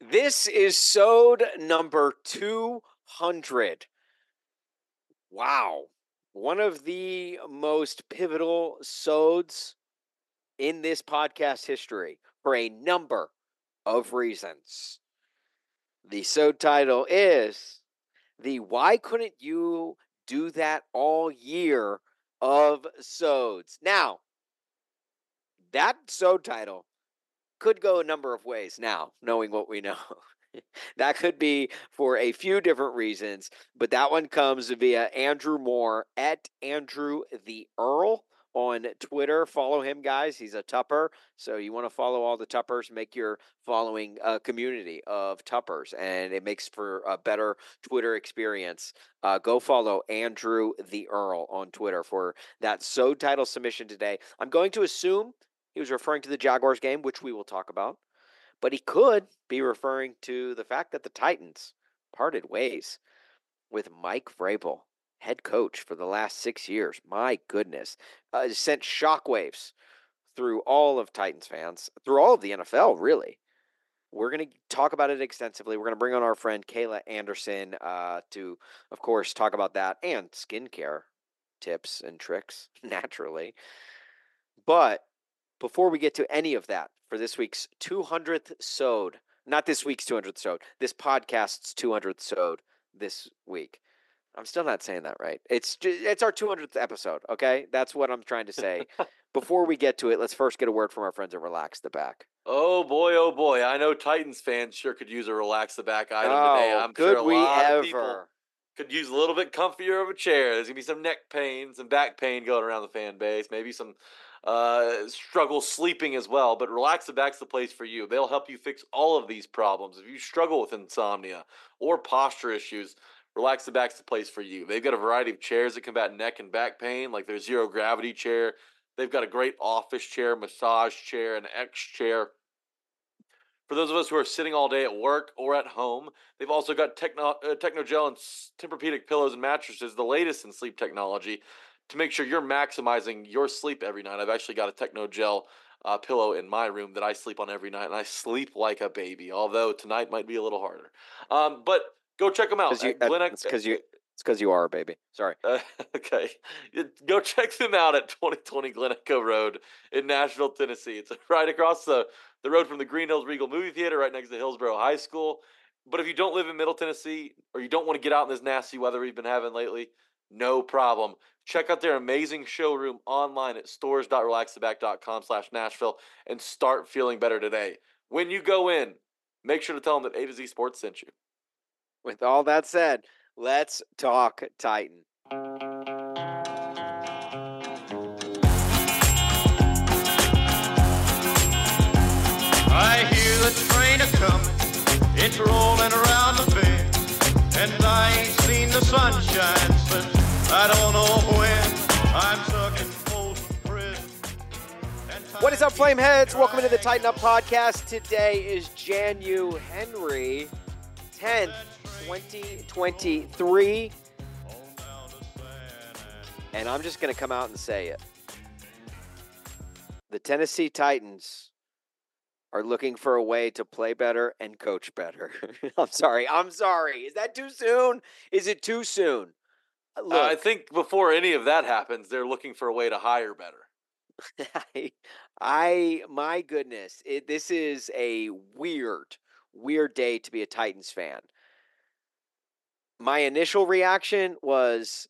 This is Sode number 200. Wow. One of the most pivotal Sodes in this podcast history for a number of reasons. The Sode title is the Why Couldn't You Do That All Year of Sodes. Now, that Sode title could go a number of ways now, knowing what we know. that could be for a few different reasons, but that one comes via Andrew Moore at Andrew the Earl on Twitter. Follow him, guys. He's a Tupper. So you want to follow all the Tuppers, make your following a community of Tuppers, and it makes for a better Twitter experience. Uh, go follow Andrew the Earl on Twitter for that so title submission today. I'm going to assume he was referring to the Jaguars game, which we will talk about. But he could be referring to the fact that the Titans parted ways with Mike Vrabel, head coach for the last six years. My goodness. Uh, sent shockwaves through all of Titans fans, through all of the NFL, really. We're going to talk about it extensively. We're going to bring on our friend Kayla Anderson uh, to, of course, talk about that and skincare tips and tricks, naturally. But before we get to any of that for this week's 200th sode, not this week's 200th sode, this podcast's 200th sode this week. I'm still not saying that right. It's just, it's our 200th episode, okay? That's what I'm trying to say. Before we get to it, let's first get a word from our friends at Relax the Back. Oh boy, oh boy! I know Titans fans sure could use a relax the back item oh, today. I'm could sure a we lot ever? of people could use a little bit comfier of a chair. There's gonna be some neck pain, some back pain going around the fan base. Maybe some uh, struggle sleeping as well. But Relax the Back's the place for you. They'll help you fix all of these problems. If you struggle with insomnia or posture issues, Relax the Back's the place for you. They've got a variety of chairs that combat neck and back pain, like their zero gravity chair. They've got a great office chair, massage chair, and X chair. For those of us who are sitting all day at work or at home, they've also got Techno, uh, Technogel and Tempur-Pedic pillows and mattresses, the latest in sleep technology, to make sure you're maximizing your sleep every night. I've actually got a Technogel uh, pillow in my room that I sleep on every night, and I sleep like a baby. Although tonight might be a little harder. Um, but go check them out. Because you, at Glen- it's because you, it's because you are a baby. Sorry. uh, okay. Go check them out at 2020 Glen Echo Road in Nashville, Tennessee. It's right across the, the road from the Green Hills Regal Movie Theater, right next to Hillsboro High School. But if you don't live in Middle Tennessee or you don't want to get out in this nasty weather we've been having lately, no problem. Check out their amazing showroom online at stores.relaxtheback.com slash Nashville and start feeling better today. When you go in, make sure to tell them that A to Z Sports sent you. With all that said, let's talk Titan. I hear the train a coming, it's rolling around the bend, and I ain't seen the sunshine since I don't know when. I'm stuck in Folsom Prison. and What is up, Flameheads? Welcome to the Titan Up podcast. Today is Janu Henry, 10th, 2023. And I'm just going to come out and say it. The Tennessee Titans are looking for a way to play better and coach better. I'm sorry. I'm sorry. Is that too soon? Is it too soon? Look, Uh, I think before any of that happens, they're looking for a way to hire better. I, I, my goodness, it, this is a weird, weird day to be a Titans fan. my initial reaction was,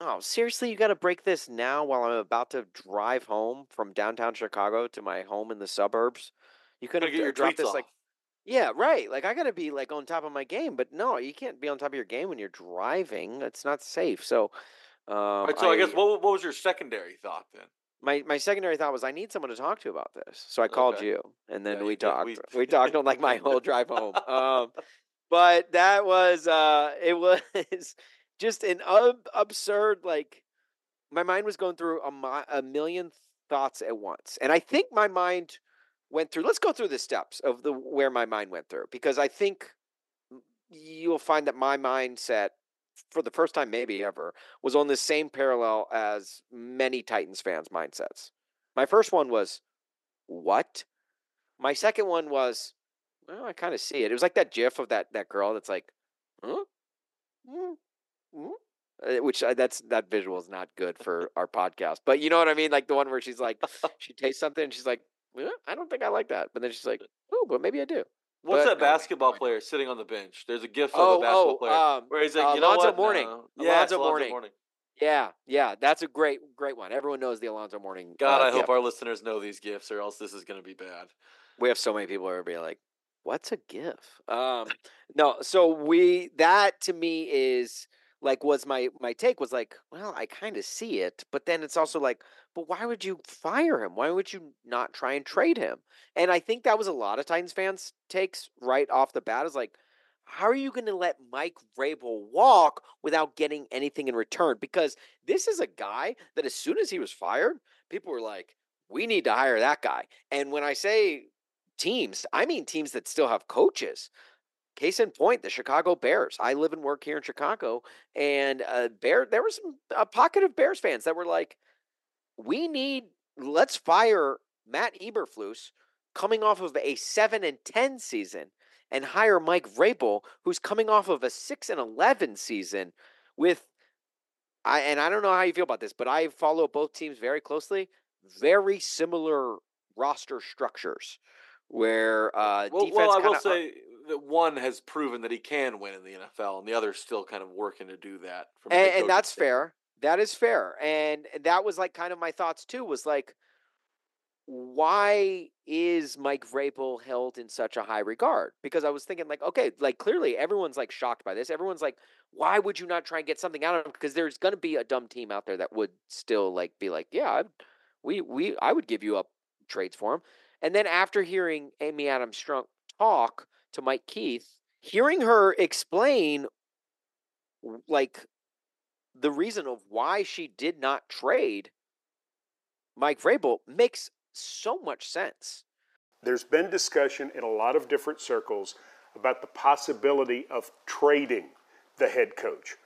"Oh, seriously, you got to break this now while I'm about to drive home from downtown Chicago to my home in the suburbs? You couldn't get your dropped this off. like." Yeah, right. Like I gotta be like on top of my game, but no, you can't be on top of your game when you're driving. It's not safe. So, um, right, so I, guess what, what was your secondary thought then? my my secondary thought was I need someone to talk to about this. So I called Okay. you, and then Yeah, we you talked. We- We, talked on like my whole drive home. Um, but that was uh, it was just an ab- absurd. Like my mind was going through a, mi- a million thoughts at once, and I think my mind went through. Let's go through the steps of the where my mind went through because I think you'll find that my mindset for the first time maybe ever was on the same parallel as many Titans fans mindsets. My first one was what? My second one was well, I kind of see it. It was like that gif of that that girl that's like, huh? Mm, mm." Uh, Which uh, that's that visual is not good for our podcast, but you know what I mean, like the one where she's like, she tastes something, and she's like, "Eh, I don't think I like that, but then she's like, oh, but maybe I do. What's But that basketball no, player sitting on the bench? There's a gif of Oh, a basketball oh, player um, where he's like, uh, you know Alonzo what? Mourning. No. Yes, Alonzo Alonzo Mourning. Yeah, yeah, that's a great, great one. Everyone knows the Alonzo Mourning. God, uh, I hope our listeners know these gifts, or else this is going to be bad. we have so many people who are be like, "What's a GIF?" Um, no, so we that to me is like was my my take was like, well, I kind of see it, but then it's also like, but why would you fire him? Why would you not try and trade him? And I think that was a lot of Titans fans takes right off the bat is like, how are you going to let Mike Vrabel walk without getting anything in return? Because this is a guy that as soon as he was fired, people were like, we need to hire that guy. And when I say teams, I mean teams that still have coaches. Case in point, the Chicago Bears. I live and work here in Chicago, and uh, Bear. There was some, a pocket of Bears fans that were like, "We need let's fire Matt Eberflus, coming off of a seven and ten season, and hire Mike Vrabel, who's coming off of a six and eleven season, with." I and I don't know how you feel about this, but I follow both teams very closely. Very similar roster structures, where uh, Well, defense well I will kinda- say that one has proven that he can win in the NFL, and the other's still kind of working to do that. From and, and that's standpoint. fair. That is fair, and that was like kind of my thoughts too. Was like, why is Mike Vrabel held in such a high regard? Because I was thinking, like, okay, like clearly everyone's like shocked by this. Everyone's like, why would you not try and get something out of him? Because there's going to be a dumb team out there that would still like be like, yeah, I'd, we we I would give you up trades for him. And then after hearing Amy Adams Strunk talk to Mike Keith, hearing her explain like the reason of why she did not trade Mike Vrabel makes so much sense. There's been discussion in a lot of different circles about the possibility of trading the head coach.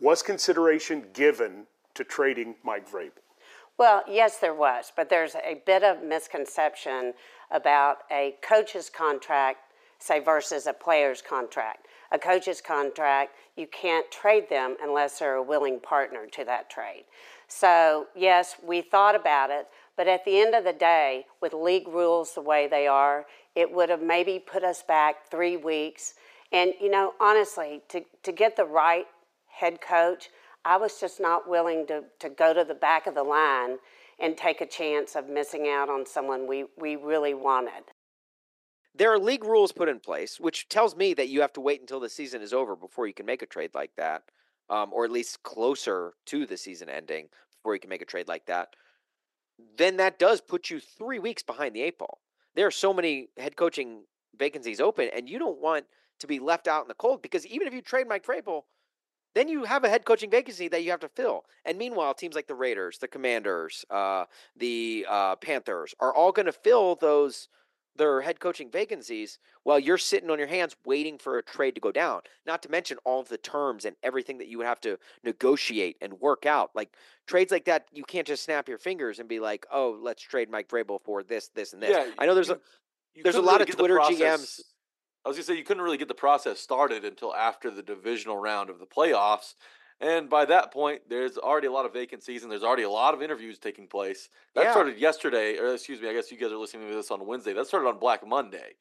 Was consideration given to trading Mike Vrabel? Well, yes, there was, but there's a bit of misconception about a coach's contract, say, versus a player's contract. A coach's contract, you can't trade them unless they're a willing partner to that trade. So, yes, we thought about it, but at the end of the day, with league rules the way they are, it would have maybe put us back three weeks. And, you know, honestly, to, to get the right head coach, I was just not willing to, to go to the back of the line and take a chance of missing out on someone we, we really wanted. There are league rules put in place, which tells me that you have to wait until the season is over before you can make a trade like that, um, or at least closer to the season ending before you can make a trade like that. Then that does put you three weeks behind the eight ball. There are so many head coaching vacancies open, and you don't want to be left out in the cold because even if you trade Mike Vrabel, then you have a head coaching vacancy that you have to fill. And meanwhile, teams like the Raiders, the Commanders, uh, the uh, Panthers are all going to fill those their head coaching vacancies while you're sitting on your hands waiting for a trade to go down. Not to mention all of the terms and everything that you would have to negotiate and work out. Like trades like that, you can't just snap your fingers and be like, "Oh, let's trade Mike Vrabel for this, this, and this." Yeah, I know there's you- a You there's a lot really of Twitter GMs. I was gonna say you couldn't really get the process started until after the divisional round of the playoffs, and by that point, there's already a lot of vacancies and there's already a lot of interviews taking place. That Yeah. started yesterday, or excuse me, I guess you guys are listening to this on Wednesday. That started on Black Monday.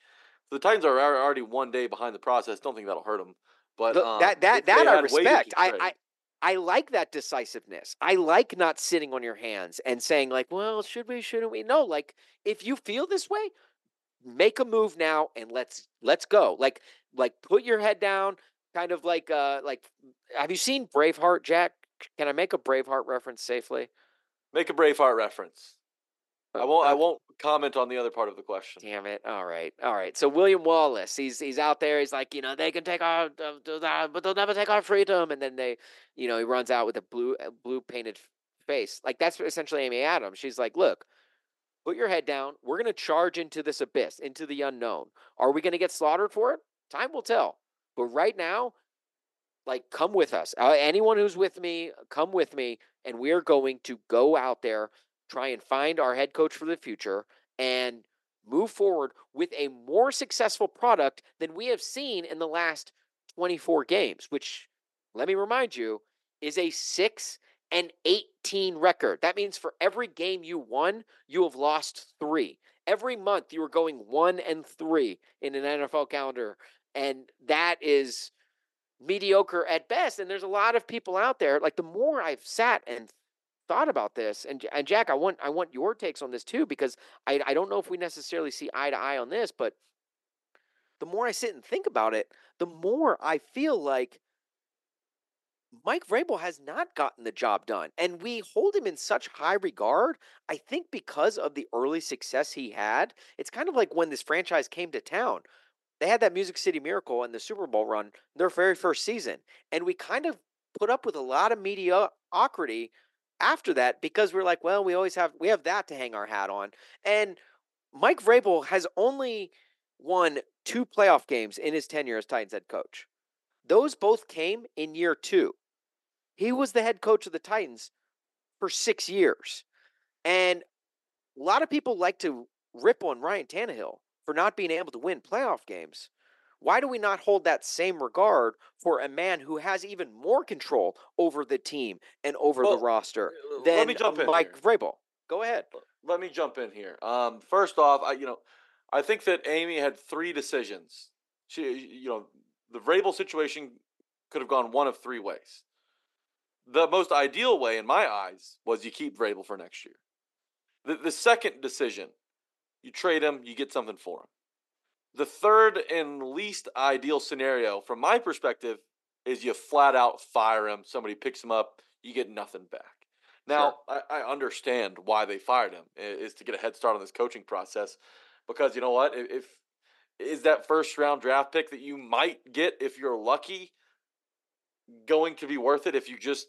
So the Titans are already one day behind the process. Don't think that'll hurt them, But The- um, that that that I had waited to respect. I, I I like that decisiveness. I like not sitting on your hands and saying like, "Well, should we? Shouldn't we?" No, like if you feel this way, make a move now and let's let's go. Like like put your head down, kind of like uh like. Have you seen Braveheart, Jack? Can I make a Braveheart reference safely? make a Braveheart reference. I won't. I Uh, won't comment on the other part of the question. Damn it! All right, all right. So William Wallace, he's he's out there. He's like, you know, they can take our, uh, but they'll never take our freedom. And then they, you know, he runs out with a blue uh, blue painted face. Like that's essentially Amy Adams. She's like, look, put your head down. We're gonna charge into this abyss, into the unknown. Are we gonna get slaughtered for it? Time will tell. But right now, like, come with us. Uh, anyone who's with me, come with me, and we're going to go out there, try and find our head coach for the future, and move forward with a more successful product than we have seen in the last 24 games, which, let me remind you, is a 6 and 18 record. That means for every game you won, you have lost 3. Every month you are going 1 and 3 in an NFL calendar, and that is mediocre at best. And there's a lot of people out there. Like the more I've sat and thought about this, and and Jack, I want I want your takes on this too because I I don't know if we necessarily see eye to eye on this, but the more I sit and think about it, the more I feel like Mike Vrabel has not gotten the job done, and we hold him in such high regard. I think because of the early success he had, it's kind of like when this franchise came to town. They had that Music City Miracle and the Super Bowl run their very first season, and we kind of put up with a lot of mediocrity after that because we're like, well, we always have we have that to hang our hat on, and Mike Vrabel has only won two playoff games in his tenure as Titans head coach. Those both came in year two. He was the head coach of the Titans for six years. And a lot of people like to rip on Ryan Tannehill for not being able to win playoff games. Why do we not hold that same regard for a man who has even more control over the team and over Well, the roster than let me jump in Mike here. Vrabel? Go ahead. let me jump in here. Um, first off, I you know, I think that Amy had three decisions. She, you know, the Vrabel situation could have gone one of three ways. The most ideal way, in my eyes, was you keep Vrabel for next year. The the second decision, you trade him, you get something for him. The third and least ideal scenario, from my perspective, is you flat out fire him. Somebody picks him up, you get nothing back. Now, I, I understand why they fired him is to get a head start on this coaching process, because you know what? If, if is that first round draft pick that you might get if you're lucky going to be worth it if you just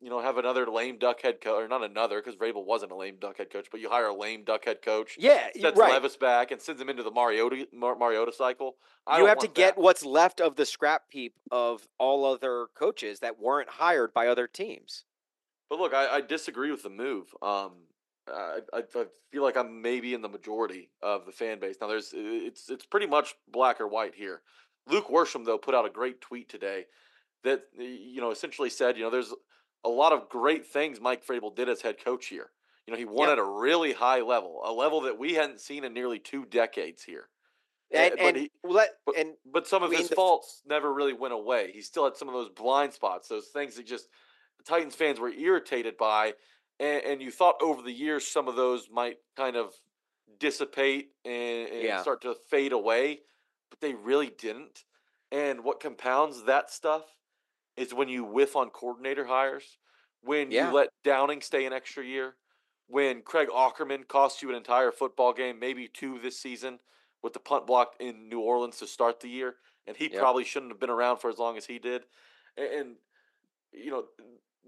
you know have another lame duck head coach or not another because Vrabel wasn't a lame duck head coach, but you hire a lame duck head coach, Yeah, sets right. Levis back and sends him into the Mariota Mar- Mariota cycle. I you have to get that. what's left of the scrap heap of all other coaches that weren't hired by other teams. But look, I, I disagree with the move. Um, I, I, I feel like I'm maybe in the majority of the fan base. Now, there's it's it's pretty much black or white here. Luke Worsham though put out a great tweet today that you know essentially said you know there's a lot of great things Mike Vrabel did as head coach here. You know he won Yeah. at a really high level, a level that we hadn't seen in nearly two decades here. Eh, And, but and he- let but- and But some of his the faults never really went away. He still had some of those blind spots, those things that just Titans fans were irritated by, and, and you thought over the years some of those might kind of dissipate and, and Yeah. start to fade away, but they really didn't. And what compounds that stuff is when you whiff on coordinator hires, when Yeah. you let Downing stay an extra year, when Craig Aukerman cost you an entire football game, maybe two this season, with the punt blocked in New Orleans to start the year, and he Yep. probably shouldn't have been around for as long as he did. And, and you know,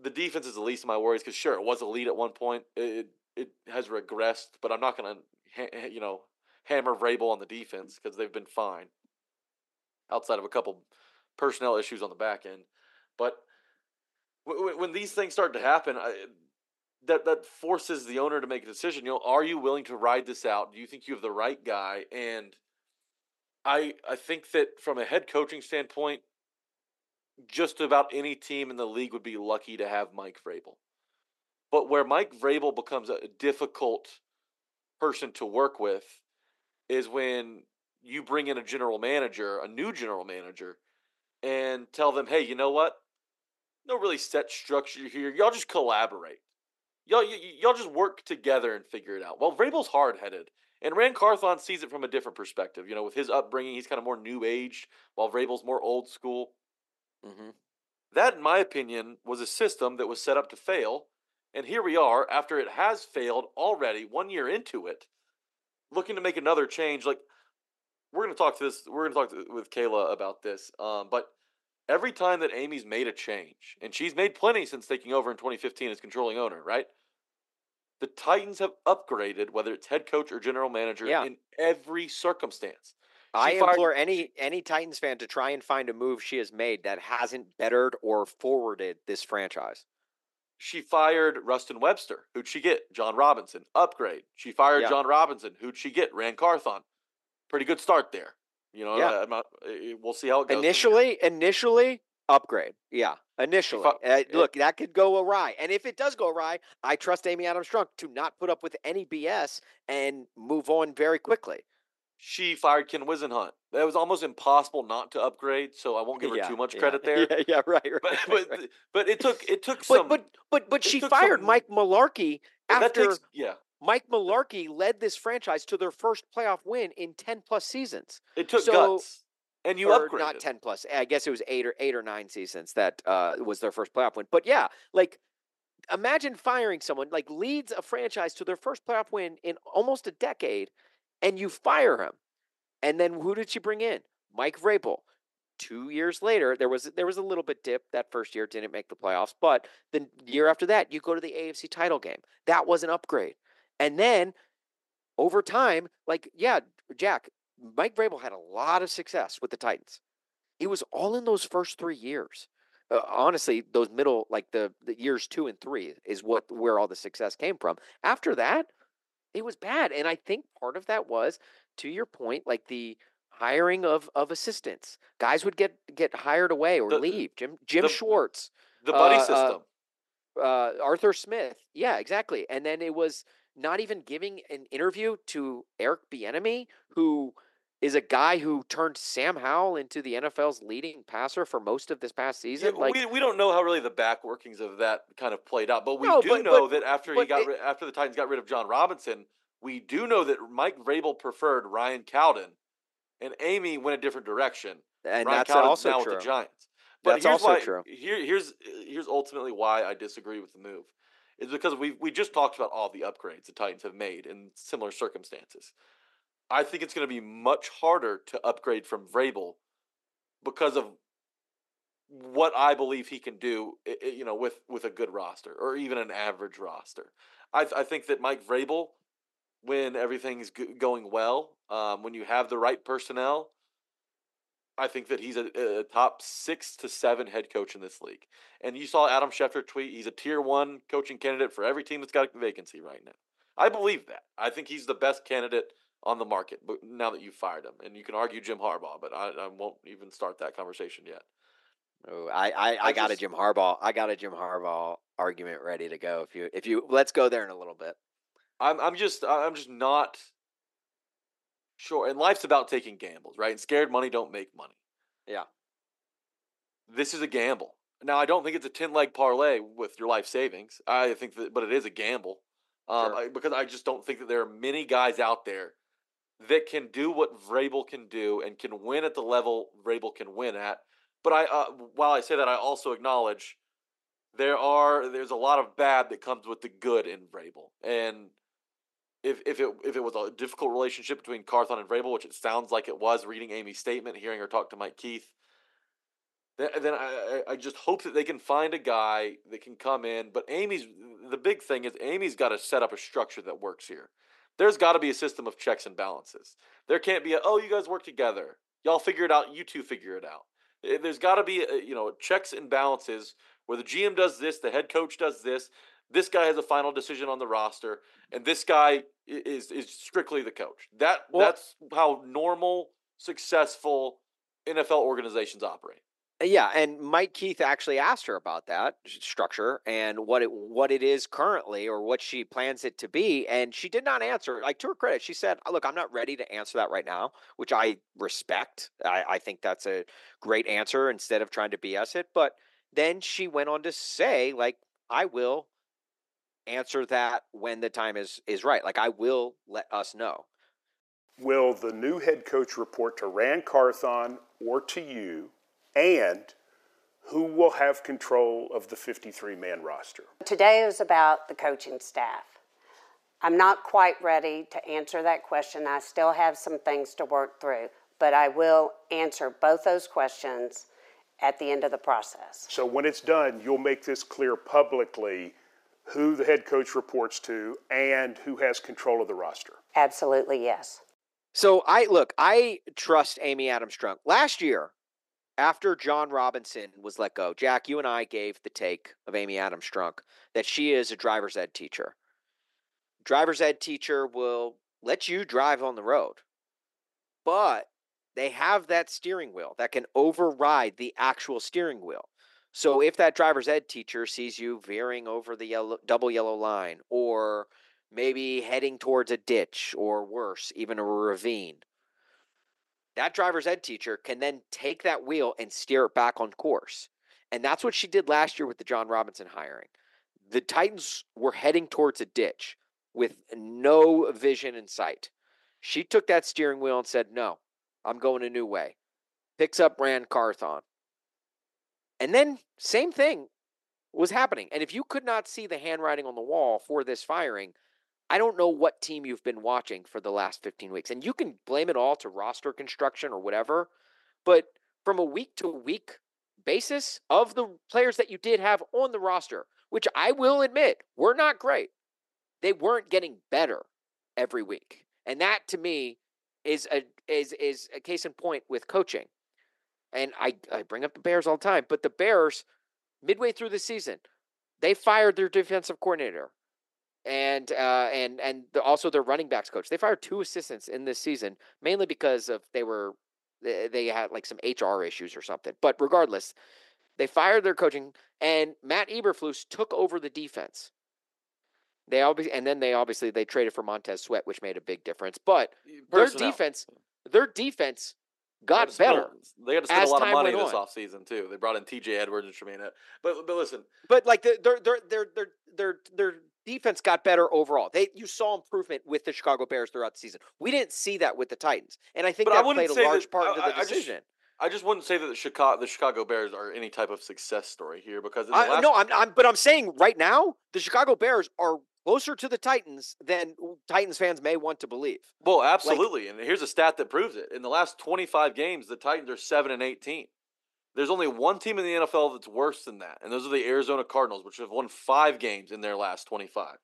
the defense is the least of my worries because sure, it was elite at one point. It it has regressed, but I'm not going to ha- you know hammer Vrabel on the defense because they've been fine outside of a couple personnel issues on the back end. But w- when these things start to happen, I, that that forces the owner to make a decision. You know, are you willing to ride this out? Do you think you have the right guy? And I I think that from a head coaching standpoint, just about any team in the league would be lucky to have Mike Vrabel. But where Mike Vrabel becomes a difficult person to work with is when you bring in a general manager, a new general manager, and tell them, hey, you know what? No really set structure here. Y'all just collaborate. Y'all, y- y'all just work together and figure it out. Well, Vrabel's hard headed. And Ran Carthon sees it from a different perspective. You know, with his upbringing, he's kind of more new age, while Vrabel's more old school. Mm-hmm. That, in my opinion, was a system that was set up to fail. And here we are, after it has failed already, one year into it, looking to make another change. Like, we're going to talk to this, we're going to talk to, with Kayla about this. Um, but every time that Amy's made a change, and she's made plenty since taking over in 2015 as controlling owner, right? The Titans have upgraded, whether it's head coach or general manager, Yeah. in every circumstance. I She fired- implore any any Titans fan to try and find a move she has made that hasn't bettered or forwarded this franchise. She fired Ruston Webster. Who'd she get? Jon Robinson. Upgrade. She fired Yeah. Jon Robinson. Who'd she get? Ran Carthon. Pretty good start there. You know, Yeah. I'm not, eh, we'll see how it goes. Initially, initially upgrade. Yeah, initially. I- Uh, it- look, that could go awry, and if it does go awry, I trust Amy Adams Strunk to not put up with any BS and move on very quickly. she fired Ken Whisenhunt. That was almost impossible not to upgrade, so I won't give her Yeah, too much yeah. credit there. Yeah, yeah, right, right. But right, but right. but it took it took but some. but but but it she fired some- Mike Mularkey that after takes yeah. Mike Mularkey led this franchise to their first playoff win in ten plus seasons. It took So- guts, and you upgraded. not 10 plus i guess it was eight or eight or nine seasons that uh, was their first playoff win. But yeah like imagine firing someone like leads a franchise to their first playoff win in almost a decade and you fire him. And then who did she bring in? Mike vrabel. Two years later there was there was a little bit dip that first year didn't make the playoffs but the year after that you go to the afc title game. That was an upgrade and then over time like yeah jack Mike Vrabel had a lot of success with the Titans. It was all in those first three years. Uh, honestly, those middle, like the, the years two and three, is what where all the success came from. After that, it was bad, and I think part of that was, to your point, like the hiring of of assistants. Guys would get get hired away or The- leave. Jim Jim the- Schwartz, the buddy uh, uh, system. uh, Arthur Smith. Yeah, exactly. And then it was not even giving an interview to Eric Bieniemy, who is a guy who turned Sam Howell into the NFL's leading passer for most of this past Yeah, season. like, we, we don't know how really the back workings of that kind of played out, but we No, do but- know but- that after he got it- after the Titans got rid of Jon Robinson, we do know that Mike Vrabel preferred Ryan Cowden, and Amy went a different direction. and Ryan that's Cowden's also now true. with the Giants. But That's here's also why, true. Here, here's here's ultimately why I disagree with the move. Is because we we just talked about all the upgrades the Titans have made in similar circumstances. I think it's going to be much harder to upgrade from Vrabel because of what I believe he can do. You know, with with a good roster or even an average roster. I I think that Mike Vrabel, when everything's going well, um, when you have the right personnel, I think that he's a, a top six to seven head coach in this league. And you saw Adam Schefter tweet he's a tier one coaching candidate for every team that's got a vacancy right now. I believe that. I think he's the best candidate on the market. But now that you've fired him, and you can argue Jim Harbaugh, but I, I won't even start that conversation yet. Oh, I, I, I, I got just- a Jim Harbaugh. I got a Jim Harbaugh argument ready to go. If you if you let's go there in a little bit. I'm I'm just I'm just not sure. And life's about taking gambles, right? And scared money don't make money. Yeah. This is a gamble. Now I don't think it's a ten leg parlay with your life savings. I think that, but it is a gamble, um, Sure. I, because I just don't think that there are many guys out there that can do what Vrabel can do and can win at the level Vrabel can win at. But I, uh, while I say that, I also acknowledge there are there's a lot of bad that comes with the good in Vrabel, and if if it if it was a difficult relationship between Carthon and Vrabel, which it sounds like it was, reading Amy's statement, hearing her talk to Mike Keith, then, then I I just hope that they can find a guy that can come in. But Amy's the big thing is Amy's got to set up a structure that works here. There's got to be a system of checks and balances. There can't be a oh you guys work together, y'all figure it out, you two figure it out. Eh, There's got to be you know checks and balances where the GM does this, the head coach does this, this guy has a final decision on the roster, and this guy is is strictly the coach. That Well- that's how normal, successful NFL organizations operate. Yeah, and Mike Keith actually asked her about that structure and what it what it is currently or what she plans it to be, and she did not answer. Like to her credit, she said, "Look, I'm not ready to answer that right now," which I respect. I, I think that's a great answer instead of trying to BS it. But then she went on to say, like, I will answer that when the time is is right. Like, I will let us know. Will the new head coach report to Ran Carthon or to you? And who will have control of the 53 man roster? Today is about the coaching staff. I'm not quite ready to answer that question. I still have some things to work through, but I will answer both those questions at the end of the process. So when it's done, you'll make this clear publicly who the head coach reports to and who has control of the roster. Absolutely, yes. So I look, I trust Amy Adams Strunk. Last year, after Jon Robinson was let go, Jack, you and I gave the take of Amy Adams Strunk that she is a driver's ed teacher. Driver's ed teacher will let you drive on the road, but they have that steering wheel that can override the actual steering wheel. So if that driver's ed teacher sees you veering over the yellow, double yellow line or maybe heading towards a ditch or worse, even a ravine. That driver's ed teacher can then take that wheel and steer it back on course. And that's what she did last year with the Jon Robinson hiring. The Titans were heading towards a ditch with no vision in sight. She took that steering wheel and said, No, I'm going a new way. Picks up Ran Carthon. And then, same thing was happening. And if you could not see the handwriting on the wall for this firing, I don't know what team you've been watching for the last 15 weeks. And you can blame it all to roster construction or whatever. But from a week to week basis of the players that you did have on the roster, which I will admit were not great, they weren't getting better every week. And that to me is a is is a case in point with coaching. And I, I bring up the Bears all the time, but the Bears, midway through the season, they fired their defensive coordinator and uh, and and the, also their running backs coach. They fired two assistants in this season, mainly because of they were they, had like some HR issues or something. But regardless, they fired their coaching, and Matt Eberflus took over the defense. They obviously, and then they obviously they traded for Montez Sweat, which made a big difference. But their defense, their defense They got spend a- better. They had to spend a lot of money this on. offseason too. They brought in T.J. Edwards and Tremaine. But but listen, But like the, their their their their their their defense got better overall. They you saw improvement with the Chicago Bears throughout the season. We didn't see that with the Titans, and I think But that wouldn't played a that- large part I- into I- the I just- decision. I just wouldn't say that the Chicago the Chicago Bears are any type of success story here because I, last, no, I'm, I'm but I'm saying right now the Chicago Bears are closer to the Titans than Titans fans may want to believe. Well, absolutely. and here's a stat that proves it. In the last 25 games, the Titans are 7 and 18. There's only one team in the NFL that's worse than that, and those are the Arizona Cardinals, which have won 5 games in their last 25.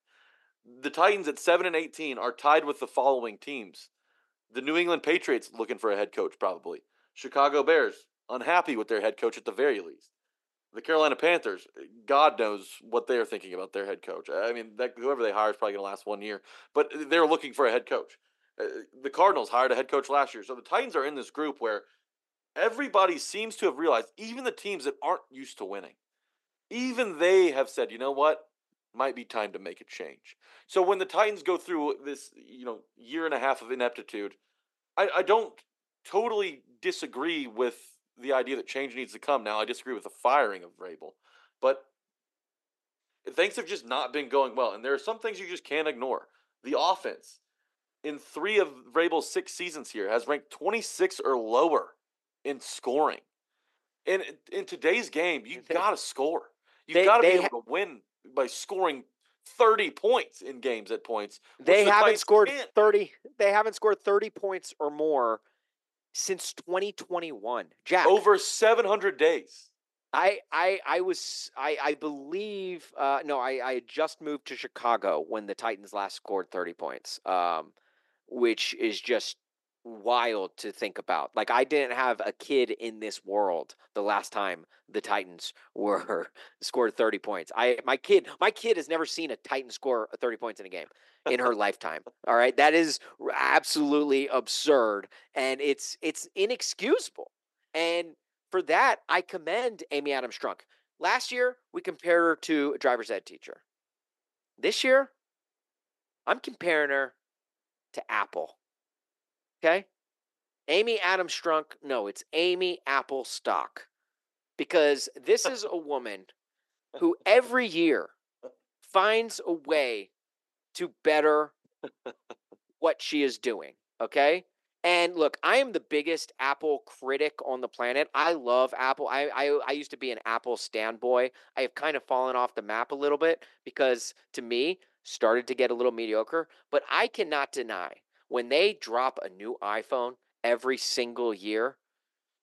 The Titans at 7 and 18 are tied with the following teams. The New England Patriots looking for a head coach probably. Chicago Bears unhappy with their head coach at the very least. The Carolina Panthers, God knows what they're thinking about their head coach. I mean, that, whoever they hire is probably going to last one year, but they're looking for a head coach. Uh, the Cardinals hired a head coach last year. So the Titans are in this group where everybody seems to have realized, even the teams that aren't used to winning, even they have said, you know what? Might be time to make a change. So when the Titans go through this, you know, year and a half of ineptitude, I, I don't totally disagree with the idea that change needs to come. Now, I disagree with the firing of Vrabel, but things have just not been going well. And there are some things you just can't ignore. The offense in three of Vrabel's six seasons here has ranked 26 or lower in scoring. And in today's game, you They- got to score. You they- got to be able to win by scoring 30 points in games at points. They the haven't scored can't. 30 they haven't scored 30 points or more since 2021. Jack. over 700 days. I I I was I I believe uh no I I had just moved to Chicago when the Titans last scored 30 points. Um which is just wild to think about. Like I didn't have a kid in this world the last time the Titans were scored 30 points. I my kid my kid has never seen a Titan score 30 points in a game in her lifetime. All right? That is absolutely absurd and it's it's inexcusable. And for that, I commend Amy Adams Strunk. Last year, we compared her to a driver's ed teacher. This year, I'm comparing her to Apple. Okay? Amy Adams Strunk, no, it's Amy Apple Stock. Because this is a woman who every year finds a way to better what she is doing. Okay. And look, I am the biggest Apple critic on the planet. I love Apple. I, I, I used to be an Apple standboy. I have kind of fallen off the map a little bit because to me, started to get a little mediocre. But I cannot deny when they drop a new iPhone every single year,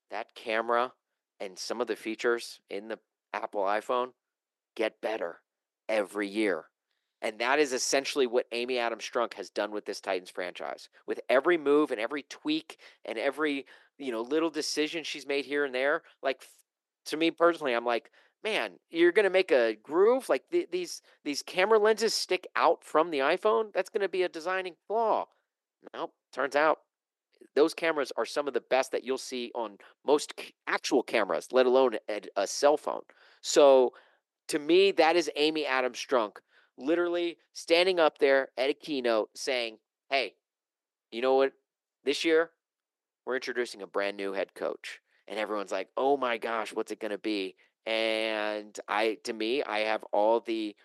that camera and some of the features in the Apple iPhone get better every year. And that is essentially what Amy Adams Strunk has done with this Titans franchise. With every move and every tweak and every, you know, little decision she's made here and there, like to me personally, I'm like, man, you're going to make a groove like th- these these camera lenses stick out from the iPhone. That's going to be a designing flaw. Nope, turns out those cameras are some of the best that you'll see on most actual cameras, let alone a, a cell phone. So to me, that is Amy Adams Strunk literally standing up there at a keynote saying, Hey, you know what? This year, we're introducing a brand new head coach. And everyone's like, Oh my gosh, what's it going to be? And I, to me, I have all the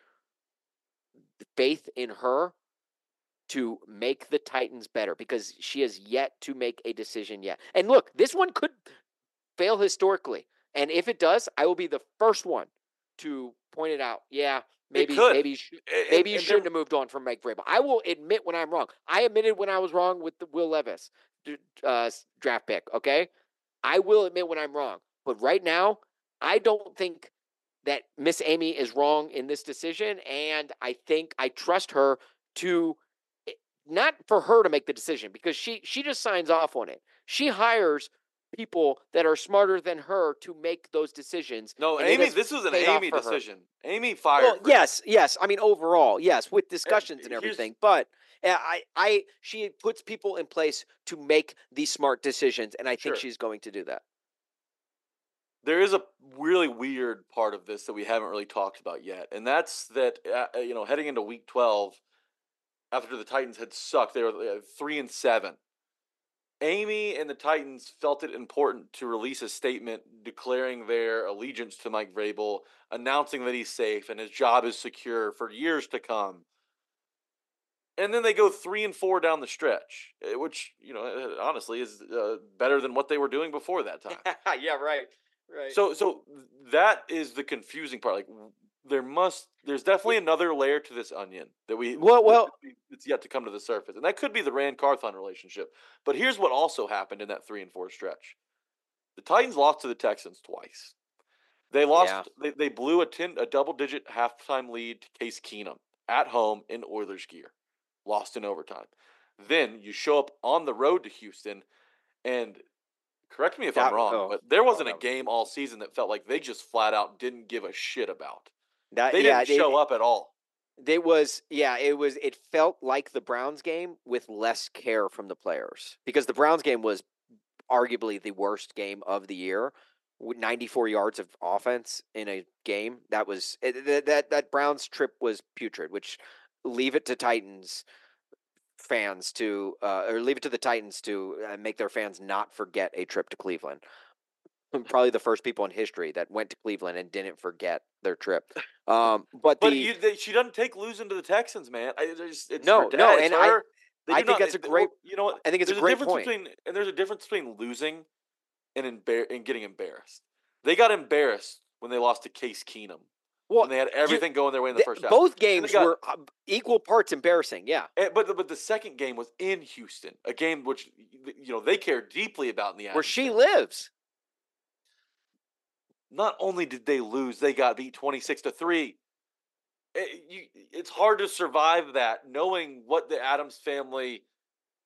faith in her to make the Titans better because she has yet to make a decision yet. And look, this one could fail historically. And if it does, I will be the first one to point it out. Yeah, maybe maybe you should, maybe you shouldn't have moved on from Mike Vrabel. I will admit when I'm wrong. I admitted when I was wrong with the Will Levis uh, draft pick. Okay, I will admit when I'm wrong. But right now, I don't think that Miss Amy is wrong in this decision, and I think I trust her to eh, not for her to make the decision because she she just signs off on it. She hires people that are smarter than her to make those decisions. No, Amy, this was an Amy decision. Her. Amy fired. Well, yes, yes. I mean, overall, yes, with discussions and, and everything. But eh, I, I, she puts people in place to make these smart decisions, and I think sure. she's going to do that. There is a really weird part of this that we haven't really talked about yet, and that's that uh, you know heading into Week Twelve, after the Titans had sucked, they were three and seven Amy and the Titans felt it important to release a statement declaring their allegiance to Mike Vrabel, announcing that he's safe and his job is secure for years to come. And then they go three and four down the stretch, eh, which you know eh, honestly is uh, better than what they were doing before that time. yeah, right, right. So, so that is the confusing part. Like, there must there's definitely another layer to this onion that we well well it's yet to come to the surface and that could be the ran carthon relationship but here's what also happened in that three and four stretch. The titans lost to the texans twice. They lost yeah. they, they blew a 10 a double digit halftime lead to case keenum at home in oilers gear lost in overtime. Then you show up on the road to houston and correct me if that, i'm wrong oh, but there wasn't oh, a game all season that felt like they just flat out didn't give a shit about that, they didn't show they, up at all. It was yeah, it was it felt like the Browns game with less care from the players because the Browns game was arguably the worst game of the year. 94 yards of offense in a game. That was eh, that that, that Browns trip was putrid, which leave it to Titans fans to uh, or leave it to the Titans to uh, make their fans not forget a trip to Cleveland. Probably the first people in history that went to Cleveland and didn't forget their trip. Um, but but the, you, they, she doesn't take losing to the Texans, man. I, it's, it's no, her, no, and. I, I think not, that's a great. You know what? I think it's a great difference point. Between, and there's a difference between losing and embar- and getting embarrassed. They got embarrassed when they lost to Case Keenum. Well, when they had everything you, going their way in the first half. Both games got, were uh, equal parts embarrassing. Yeah, and, but the, but the second game was in Houston, a game which you know they care deeply about in the where she lives not only did they lose, they got beat 26 to 3. It, eh, you, it's hard to survive that knowing what the Adams family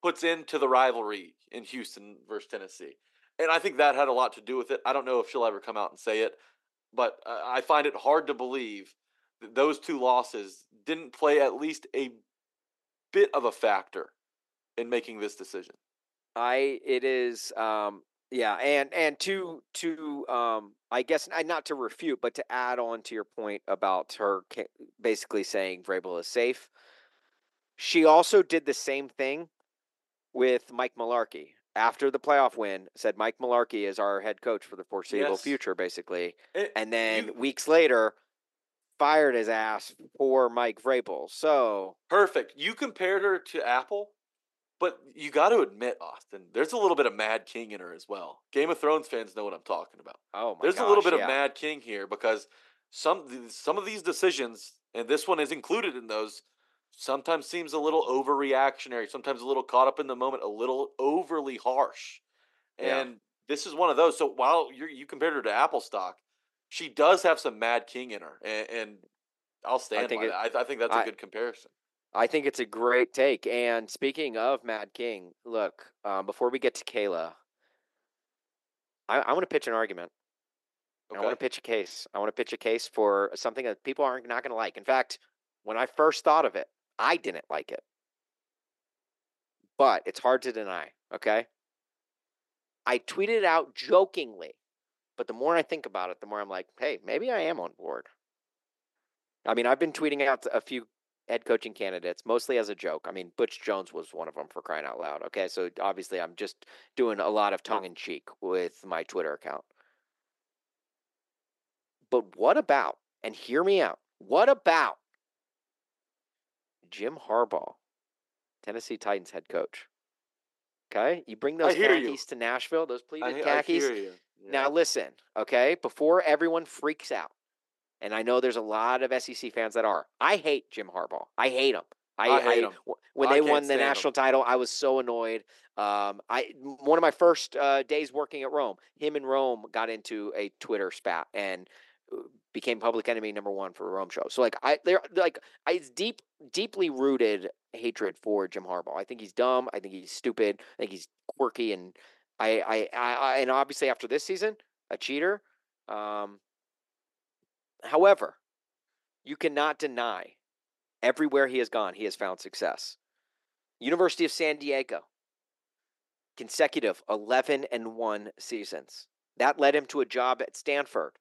puts into the rivalry in Houston versus Tennessee. And I think that had a lot to do with it. I don't know if she'll ever come out and say it, but uh, I find it hard to believe that those two losses didn't play at least a bit of a factor in making this decision. I it is um Yeah, and and to to um, I guess not to refute, but to add on to your point about her basically saying Vrabel is safe. She also did the same thing with Mike Mularkey after the playoff win. Said Mike Mularkey is our head coach for the foreseeable Yes. future, basically. It- And then you- weeks later, fired his ass for Mike Vrabel. So Perfect. You compared her to Apple, but you got to admit, Austin, there's a little bit of Mad King in her as well. Game of Thrones fans know what I'm talking about. oh my there's a little bit yeah. of Mad King here because some some of these decisions, and this one is included in those, sometimes seems a little overreactionary, sometimes a little caught up in the moment, a little overly harsh. Yeah. And this is one of those. So while you you compared her to Apple stock, she does have some Mad King in her, and, and I'll stand by it- that. I, I think that's a good comparison. I think it's a great take. And speaking of Mad King, look, um, before we get to Kayla, I, I want to pitch an argument. I want to pitch a case. I want to pitch a case for something that people aren't not going to like. In fact, when I first thought of it, I didn't like it. But it's hard to deny, okay? I tweeted it out jokingly, but the more I think about it, the more I'm like, hey, maybe I am on board. I mean, I've been tweeting out a few head coaching candidates, mostly as a joke. I mean, Butch Jones was one of them for crying out loud. Okay, so obviously I'm just doing a lot of tongue in cheek with my Twitter account. But what about, and hear me out, what about Jim Harbaugh, Tennessee Titans head coach? Okay, you bring those you. khakis to Nashville, those pleated I khakis. you. Yeah. Now listen, okay, before everyone freaks out, and I know there's a lot of SEC fans that are. I hate Jim Harbaugh. I hate him. I, I hate him. When I they won the stand him. national title, I was so annoyed. Um, I one of my first uh, days working at Rome, him and Rome got into a Twitter spat and uh, became public enemy number one for Rome show. So like I, they're like I, it's deep, deeply rooted hatred for Jim Harbaugh. I think he's dumb. I think he's stupid. I think he's quirky, and I, I, I, I and obviously after this season, a cheater. Um, however, you cannot deny everywhere he has gone, he has found success. University of San Diego, consecutive 11 and 1 seasons. That led him to a job at Stanford.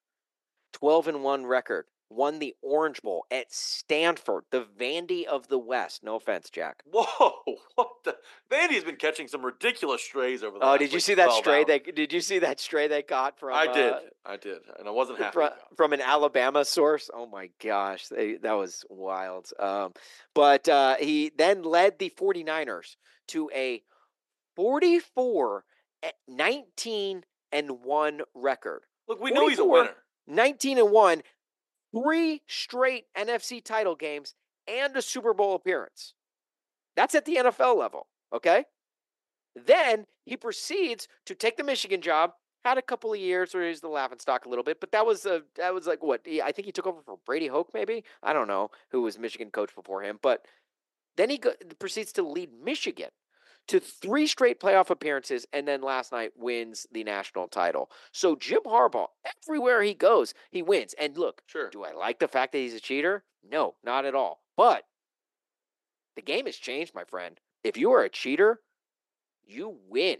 12 and 1 record. Won the Orange Bowl at Stanford, the Vandy of the West. No offense, Jack. Whoa! What the? Vandy's been catching some ridiculous strays over the. Oh, did you see that stray? hours. They did you see that stray they caught from? I did. uh, I did, and I wasn't happy. from, from an Alabama source. Oh my gosh, they, that was wild. Um, but uh, he then led the 49ers to a 44 at 19 and 1 record. Look, we know he's a winner. 19 and 1, three straight NFC title games and a Super Bowl appearance. That's at the NFL level, okay? Then he proceeds to take the Michigan job. Had a couple of years where he's the laughing stock a little bit, but that was a that was like what I think he took over for Brady Hoke, maybe I don't know who was Michigan coach before him, but then he go, proceeds to lead Michigan to three straight playoff appearances, and then last night wins the national title. So Jim Harbaugh, everywhere he goes, he wins. And look, Sure. do I like the fact that he's a cheater? No, not at all. But the game has changed, my friend. If you are a cheater, you win.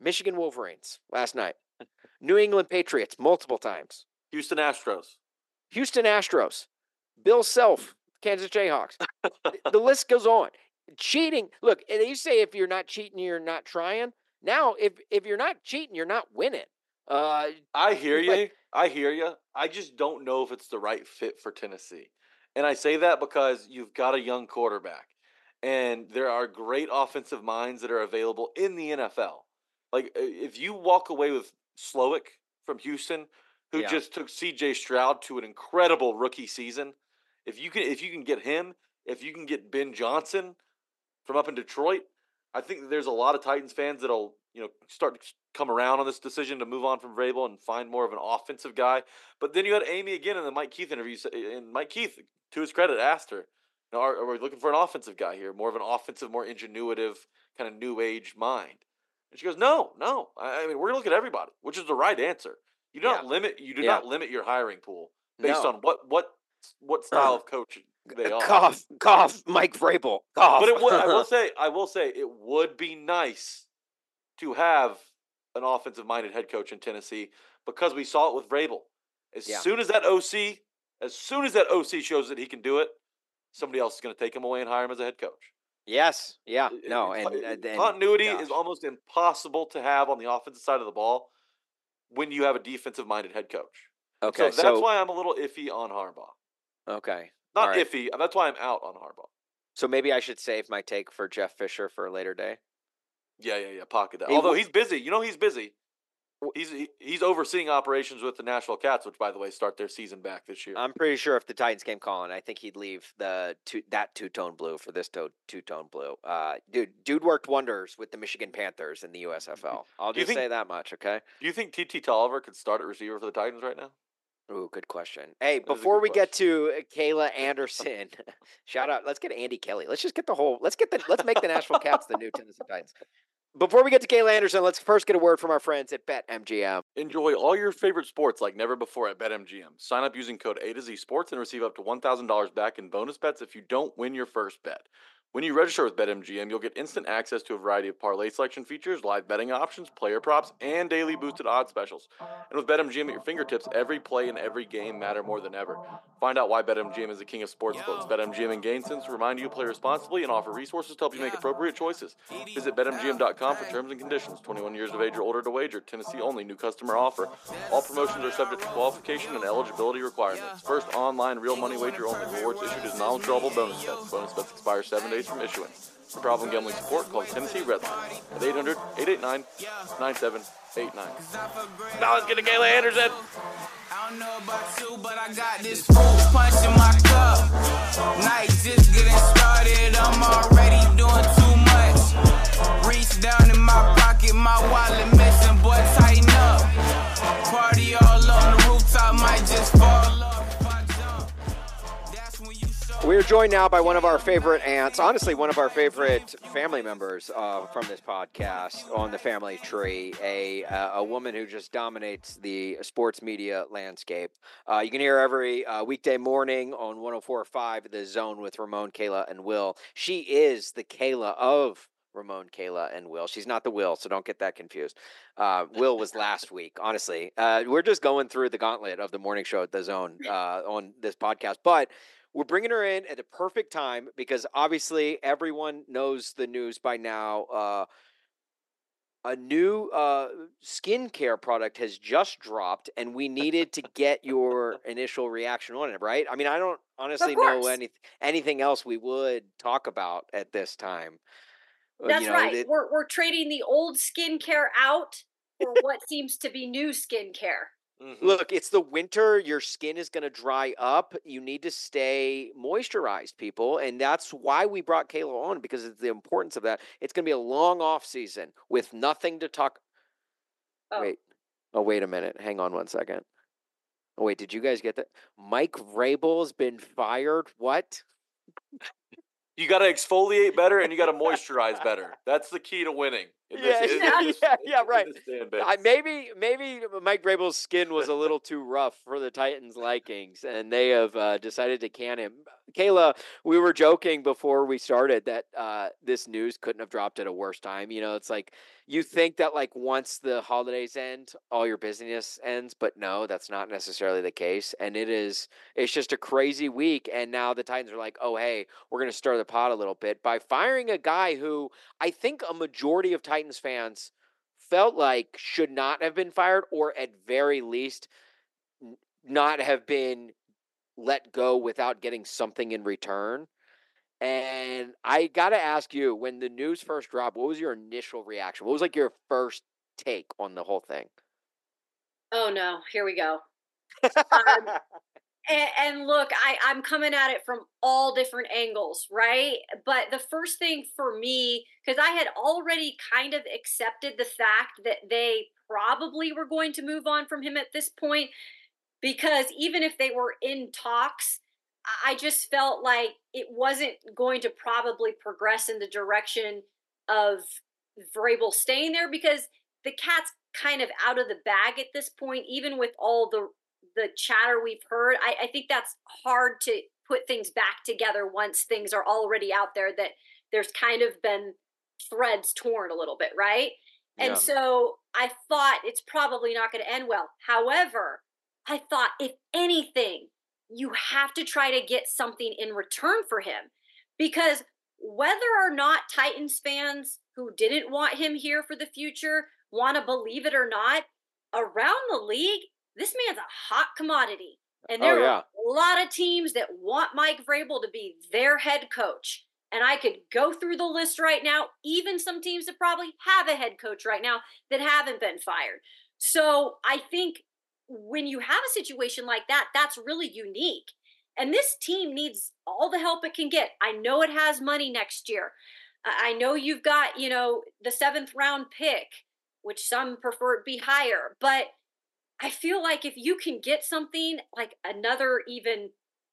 Michigan Wolverines last night. New England Patriots multiple times. Houston Astros. Houston Astros. Bill Self, Kansas Jayhawks. The- the list goes on. Cheating. Look, and you say if you're not cheating, you're not trying. Now, if if you're not cheating, you're not winning. Uh, I hear you. I hear you. I just don't know if it's the right fit for Tennessee. And I say that because you've got a young quarterback and there are great offensive minds that are available in the NFL. Like if you walk away with Slowik from Houston, who Yeah. just took CJ Stroud to an incredible rookie season, if you can if you can get him, if you can get Ben Johnson from up in Detroit, I think there's a lot of Titans fans that'll you know start to come around on this decision to move on from Vrabel and find more of an offensive guy. But then you had Amy again in the Mike Keith interview, and Mike Keith, to his credit, asked her, you know, are, are we looking for an offensive guy here, more of an offensive, more ingenuitive kind of new age mind? And she goes, no, no. I, I mean, we're gonna look at everybody, which is the right answer. You do not limit. You do Yeah. not limit your hiring pool based No. on what what what style of coach they are. cough, cough, Mike Vrabel, cough. But it would, I will say, I will say, it would be nice to have an offensive minded head coach in Tennessee because we saw it with Vrabel. As Yeah. soon as that OC, as soon as that OC shows that he can do it, somebody else is going to take him away and hire him as a head coach. Yes. Yeah. It- No. it- And, it- and, and continuity gosh. is almost impossible to have on the offensive side of the ball when you have a defensive minded head coach. okay. so that's why I'm a little iffy on Harbaugh. Okay. Not right. iffy. That's why I'm out on Harbaugh. So maybe I should save my take for Jeff Fisher for a later day. Yeah, yeah, yeah. Pocket that. He Although w- he's busy. You know he's busy. He's he, he's overseeing operations with the Nashville Cats, which by the way start their season back this year. I'm pretty sure if the Titans came calling, I think he'd leave the two, that two tone blue for this to, two tone blue. Uh, dude, dude worked wonders with the Michigan Panthers in the mm, mm, mm. USFL. I'll just think- say that much, okay? Do you think TT Tolliver could start at receiver for the Titans right now? Ooh, good question. Hey, That is a before good we get to uh, Kayla Anderson, shout out. Let's get Andy Kelly. Let's just get the whole. Let's get the. Let's make the Nashville Cats the new Tennessee Titans. Before we get to Kayla Anderson, let's first get a word from our friends at BetMGM. Enjoy all your favorite sports like never before at BetMGM. Sign up using code A to Z Sports and receive up to $1,000 back in bonus bets if you don't win your first bet. When you register with BetMGM, you'll get instant access to a variety of parlay selection features, live betting options, player props, and daily boosted odds specials. And with BetMGM at your fingertips, every play and every game matter more than ever. Find out why BetMGM is the king of sportsbooks. BetMGM and GameSense remind you to play responsibly and offer resources to help you make appropriate choices. Visit BetMGM.com for terms and conditions. 21 years of age or older to wager. Tennessee only. New customer offer. All promotions are subject to qualification and eligibility requirements. First online real money wager only. Rewards issued as non-withdrawable bonus bets. Bonus bets expire seven days from issuance. For problem gambling support, call Tennessee Redline at 800-889-9789. Now let's get to Kayla Anderson. I don't know about you, but I got this fruit punch in my cup. Night just getting started, I'm already doing too much. Reach down in my pocket, my wallet missing, boy, tighten up. Party all on the rooftop, might just fall We are joined now by one of our favorite aunts, honestly, one of our favorite family members uh, from this podcast on the family tree, a, uh, a woman who just dominates the sports media landscape. Uh, you can hear every uh, weekday morning on 104.5 The Zone with Ramon, Kayla, and Will. She is the Kayla of Ramon, Kayla, and Will. She's not the Will, so don't get that confused. Uh, Will was last week, honestly. Uh, we're just going through the gauntlet of the morning show at The Zone uh, on this podcast, but we're bringing her in at the perfect time because obviously everyone knows the news by now. Uh, a new uh, skincare product has just dropped, and we needed to get your initial reaction on it. Right? I mean, I don't honestly know any anything else we would talk about at this time. Uh, That's you know, right. it- we're we're trading the old skincare out for what seems to be new skincare. Mhm. Look, it's the winter. Your skin is going to dry up. You need to stay moisturized, people. And that's why we brought Kayla on because of the importance of that. It's going to be a long off season with nothing to talk. Oh, Wait. Oh, wait a minute. Hang on one second. Oh, wait. Did you guys get that? Mike Vrabel's been fired. What? You got to exfoliate better and you got to moisturize better. That's the key to winning. In Yeah, in yeah, this- yeah, yeah, right. this I, maybe maybe Mike Vrabel's skin was a little too rough for the Titans' likings, and they have uh, decided to can him. Kayla, we were joking before we started that uh, this news couldn't have dropped at a worse time. You know, it's like you think that like once the holidays end, all your business ends, but no, that's not necessarily the case. And it is it's just a crazy week. And now the Titans are like, oh hey, we're gonna stir the pot a little bit by firing a guy who I think a majority of Titans fans felt like should not have been fired or at very least not have been let go without getting something in return. And I got to ask you when the news first dropped, what was your initial reaction? What was like your first take on the whole thing? oh no, here we go. Um, And, and look, I, I'm coming at it from all different angles, right? But the first thing for me, because I had already kind of accepted the fact that they probably were going to move on from him at this point, because even if they were in talks, I- just felt like it wasn't going to probably progress in the direction of Vrabel staying there because the cat's kind of out of the bag at this point, even with all the the chatter we've heard. I, I think that's hard to put things back together once things are already out there that there's kind of been threads torn a little bit, right? And Yeah. so I thought it's probably not going to end well. However, I thought if anything, you have to try to get something in return for him because whether or not Titans fans who didn't want him here for the future want to believe it or not, around the league, this man's a hot commodity. And Oh, there yeah. are a lot of teams that want Mike Vrabel to be their head coach. And I could go through the list right now, even some teams that probably have a head coach right now that haven't been fired. So I think when you have a situation like that, that's really unique. And this team needs all the help it can get. I know it has money next year. I I know you've got, you know, the seventh round pick, which some prefer to be higher. But I feel like if you can get something like another even,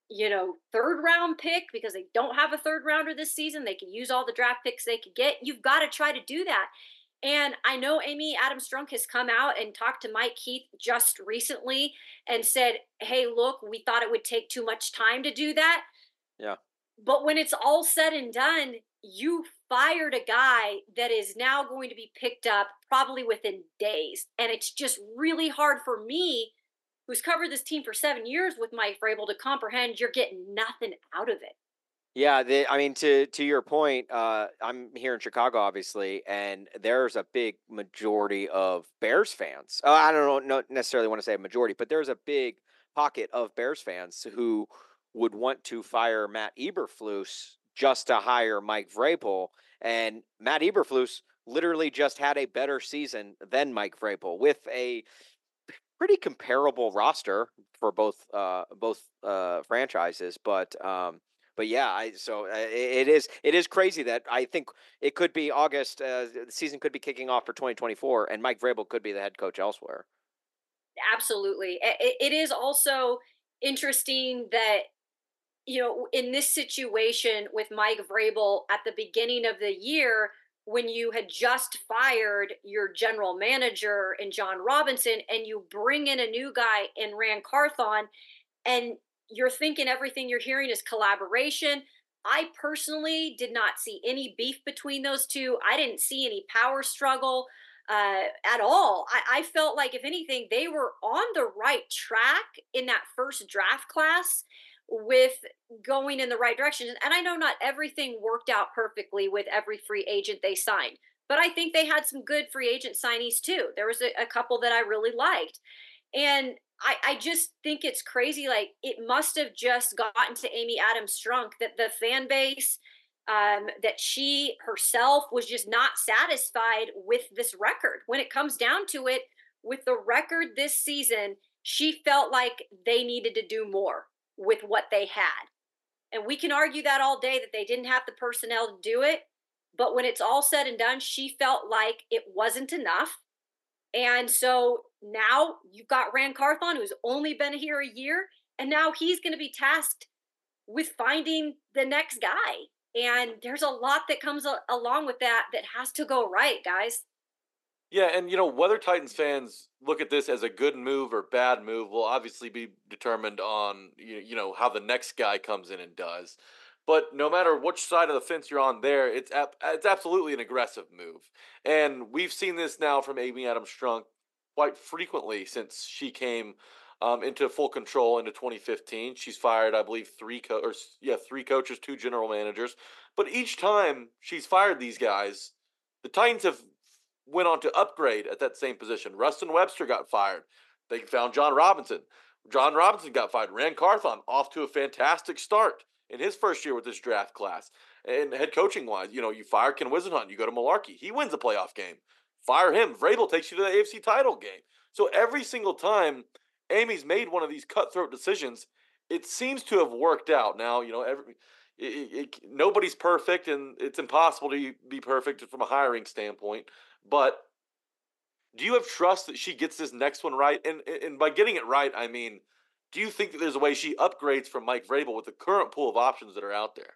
you know, third round pick because they don't have a third rounder this season, they can use all the draft picks they could get. You've got to try to do that. And I know Amy Adams Strunk has come out and talked to Mike Keith just recently and said, hey, look, we thought it would take too much time to do that. Yeah. But when it's all said and done, you fired a guy that is now going to be picked up probably within days. And it's just really hard for me, who's covered this team for seven years with Mike Vrabel, to comprehend you're getting nothing out of it. Yeah, I mean to to your point, uh, I'm here in Chicago, obviously, and there's a big majority of Bears fans. Uh, I don't know, necessarily want to say a majority, but there's a big pocket of Bears fans who would want to fire Matt Eberflus just to hire Mike Vrabel, and Matt Eberflus literally just had a better season than Mike Vrabel with a pretty comparable roster for both uh, both uh, franchises, but. Um, but yeah, I so uh, it is it is crazy that I think it could be August. Uh, the season could be kicking off for 2024, and Mike Vrabel could be the head coach elsewhere. Absolutely. I- i- It is also interesting that, you know, in this situation with Mike Vrabel at the beginning of the year, when you had just fired your general manager and Jon Robinson, and you bring in a new guy in Ran Carthon, and you're thinking everything you're hearing is collaboration. I personally did not see any beef between those two. I didn't see any power struggle uh, at all. I, I felt like, if anything, they were on the right track in that first draft class with going in the right direction. And I know not everything worked out perfectly with every free agent they signed, but I think they had some good free agent signees too. There was a, a couple that I really liked. And I, I just think it's crazy. Like it must have just gotten to Amy Adams Strunk that the fan base, um, that she herself was just not satisfied with this record. When it comes down to it, with the record this season, she felt like they needed to do more with what they had. And we can argue that all day that they didn't have the personnel to do it. But when it's all said and done, she felt like it wasn't enough. And so now you've got Ran Carthon, who's only been here a year, and now he's going to be tasked with finding the next guy. And there's a lot that comes along with that that has to go right, guys. Yeah, and you know whether Titans fans look at this as a good move or bad move will obviously be determined on you know how the next guy comes in and does. But no matter which side of the fence you're on, there it's it's absolutely an aggressive move, and we've seen this now from Amy Adams Strunk quite frequently since she came um, into full control into 2015. She's fired, I believe, three co- or yeah, three coaches, two general managers. But each time she's fired these guys, the Titans have went on to upgrade at that same position. Ruston Webster got fired. They found Jon Robinson. Jon Robinson got fired. Ran Carthon off to a fantastic start in his first year with this draft class. And head coaching wise, you know, you fire Ken Whisenhunt, you go to Mularkey. He wins a playoff game. Fire him. Vrabel takes you to the AFC title game. So every single time Amy's made one of these cutthroat decisions, it seems to have worked out. Now, you know, every it, it, nobody's perfect, and it's impossible to be perfect from a hiring standpoint. But do you have trust that she gets this next one right? And and by getting it right, I mean, do you think that there's a way she upgrades from Mike Vrabel with the current pool of options that are out there?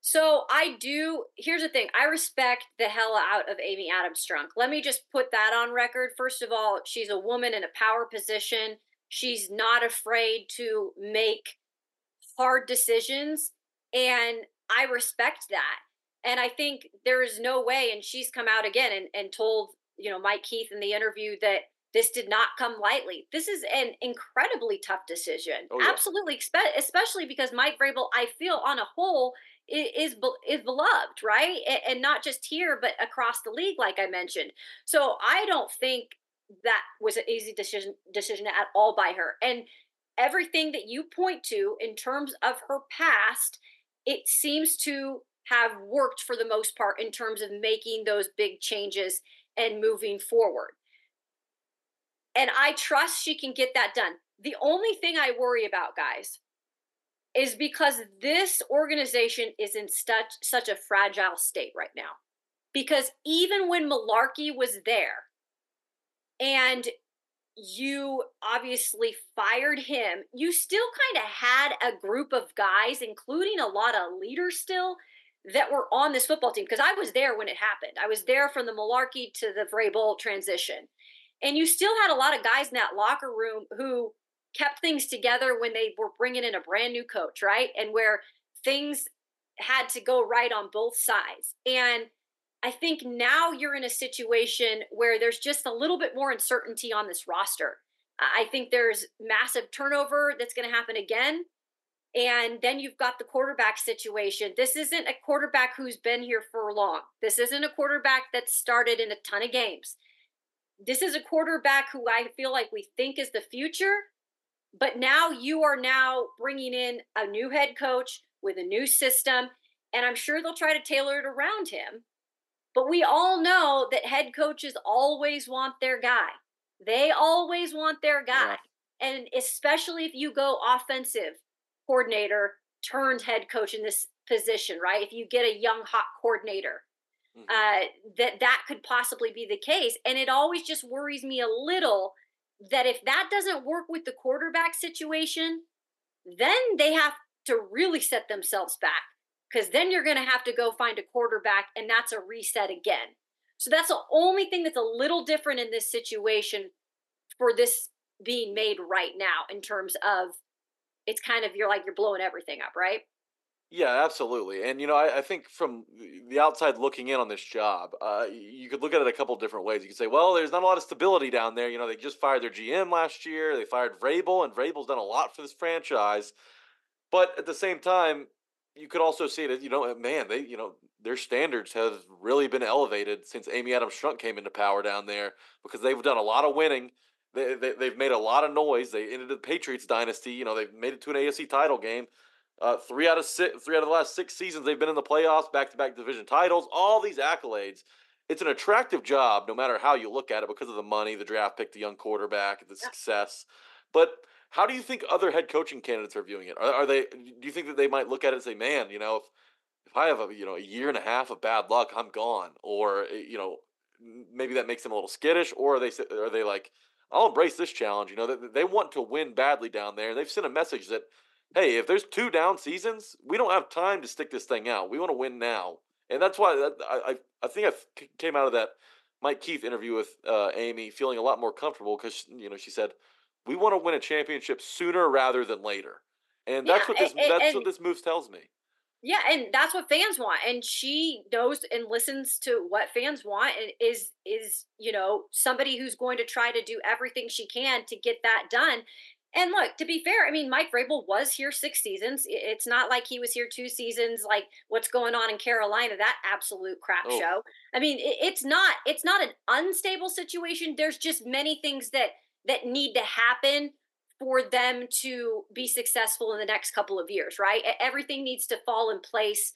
So I do. Here's the thing. I respect the hell out of Amy Adams Strunk. Let me just put that on record. First of all, she's a woman in a power position. She's not afraid to make hard decisions, and I respect that. And I think there is no way, and she's come out again and, and told, you know, Mike Keith in the interview that this did not come lightly. This is an incredibly tough decision. Oh, yeah. Absolutely, especially because Mike Vrabel, I feel on a whole, is is beloved, right? And not just here, but across the league, like I mentioned. So I don't think that was an easy decision decision at all by her. And everything that you point to in terms of her past, it seems to have worked for the most part in terms of making those big changes and moving forward. And I trust she can get that done. The only thing I worry about, guys, is because this organization is in such such a fragile state right now. Because even when Mularkey was there and you obviously fired him, you still kind of had a group of guys, including a lot of leaders still, that were on this football team. Because I was there when it happened. I was there from the Mularkey to the Vrabel transition. And you still had a lot of guys in that locker room who kept things together when they were bringing in a brand new coach, right? And where things had to go right on both sides. And I think now you're in a situation where there's just a little bit more uncertainty on this roster. I think there's massive turnover that's going to happen again. And then you've got the quarterback situation. This isn't a quarterback who's been here for long. This isn't a quarterback that started in a ton of games. This is a quarterback who I feel like we think is the future. But now you are now bringing in a new head coach with a new system. And I'm sure they'll try to tailor it around him. But we all know that head coaches always want their guy. They always want their guy. And especially if you go offensive coordinator turned head coach in this position, right? If you get a young hot coordinator, Mhm. uh, that that could possibly be the case. And it always just worries me a little that if that doesn't work with the quarterback situation, then they have to really set themselves back because then you're going to have to go find a quarterback and that's a reset again. So that's the only thing that's a little different in this situation for this being made right now in terms of it's kind of you're like you're blowing everything up, right? Yeah, absolutely. And you know, I, I think from the- outside looking in on this job, uh, you could look at it a couple different ways. You could say, well, there's not a lot of stability down there. You know, they just fired their GM last year. They fired Vrabel, and Vrabel's done a lot for this franchise. But at the same time, you could also see that you know, man, they you know their standards have really been elevated since Amy Adams Strunk came into power down there because they've done a lot of winning. They, they they've made a lot of noise. They ended the Patriots dynasty. You know, they've made it to an AFC title game. Uh, three out of six, three out of the last six seasons, they've been in the playoffs, back-to-back division titles, all these accolades. It's an attractive job, no matter how you look at it, because of the money, the draft pick, the young quarterback, the success. But how do you think other head coaching candidates are viewing it? Are, are they? Do you think that they might look at it and say, "Man, you know, if if I have a you know a year and a half of bad luck, I'm gone," or eh, you know, maybe that makes them a little skittish, or are they are they like, "I'll embrace this challenge"? You know, they, they want to win badly down there. They've sent a message that hey, if there's two down seasons, we don't have time to stick this thing out. We want to win now, and that's why that, I I think I came out of that Mike Keith interview with uh, Amy feeling a lot more comfortable because you know she said we want to win a championship sooner rather than later, and that's Yeah, what this a- a- that's and- what this move tells me. Yeah, and that's what fans want. And she knows and listens to what fans want and is is, you know, somebody who's going to try to do everything she can to get that done. And look, to be fair, I mean, Mike Vrabel was here six seasons. It's not like he was here two seasons. Like what's going on in Carolina, that absolute crap Oh. show. I mean, it's not it's not an unstable situation. There's just many things that that need to happen for them to be successful in the next couple of years, right? Everything needs to fall in place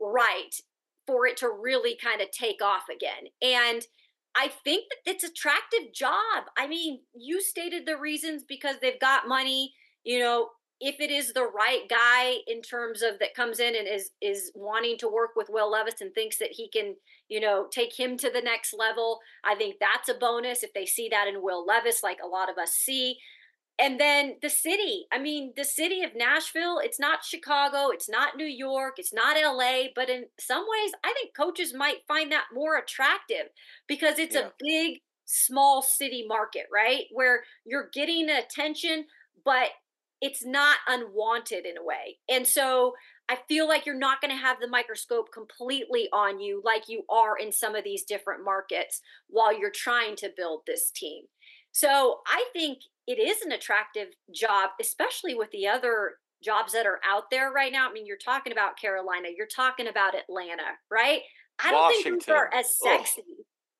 right for it to really kind of take off again. And I think that it's attractive job. I mean, you stated the reasons because they've got money, you know, if it is the right guy in terms of that comes in and is is wanting to work with Will Levis and thinks that he can, you know, take him to the next level, I think that's a bonus if they see that in Will Levis like a lot of us see and then the city i mean the city of nashville it's not chicago it's not new york it's not la but in some ways i think coaches might find that more attractive because it's Yeah. a big small city market right where you're getting attention but it's not unwanted in a way and so I feel like you're not going to have the microscope completely on you like you are in some of these different markets while you're trying to build this team. So I think it is an attractive job, especially with the other jobs that are out there right now. I mean, you're talking about Carolina, you're talking about Atlanta, right? I don't Washington. think those are as Ugh. sexy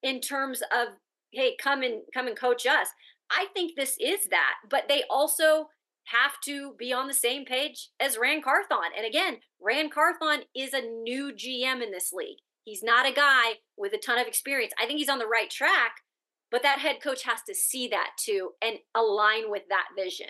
in terms of hey, come and come and coach us. I think this is that, but they also have to be on the same page as Ran Carthon. And again, Ran Carthon is a new GM in this league. He's not a guy with a ton of experience. I think he's on the right track, but that head coach has to see that too and align with that vision.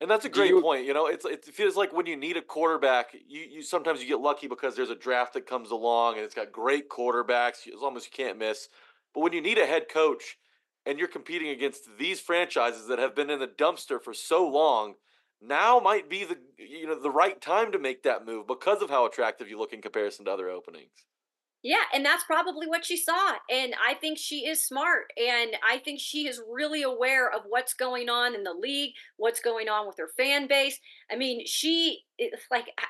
And that's a great you- point. You know, it's it feels like when you need a quarterback, you, you sometimes you get lucky because there's a draft that comes along and it's got great quarterbacks as long as you can't miss. But when you need a head coach and you're competing against these franchises that have been in the dumpster for so long, now might be the you know the right time to make that move because of how attractive you look in comparison to other openings. Yeah, and that's probably what she saw. And I think she is smart. And I think she is really aware of what's going on in the league, what's going on with her fan base. I mean, she, it's like, I-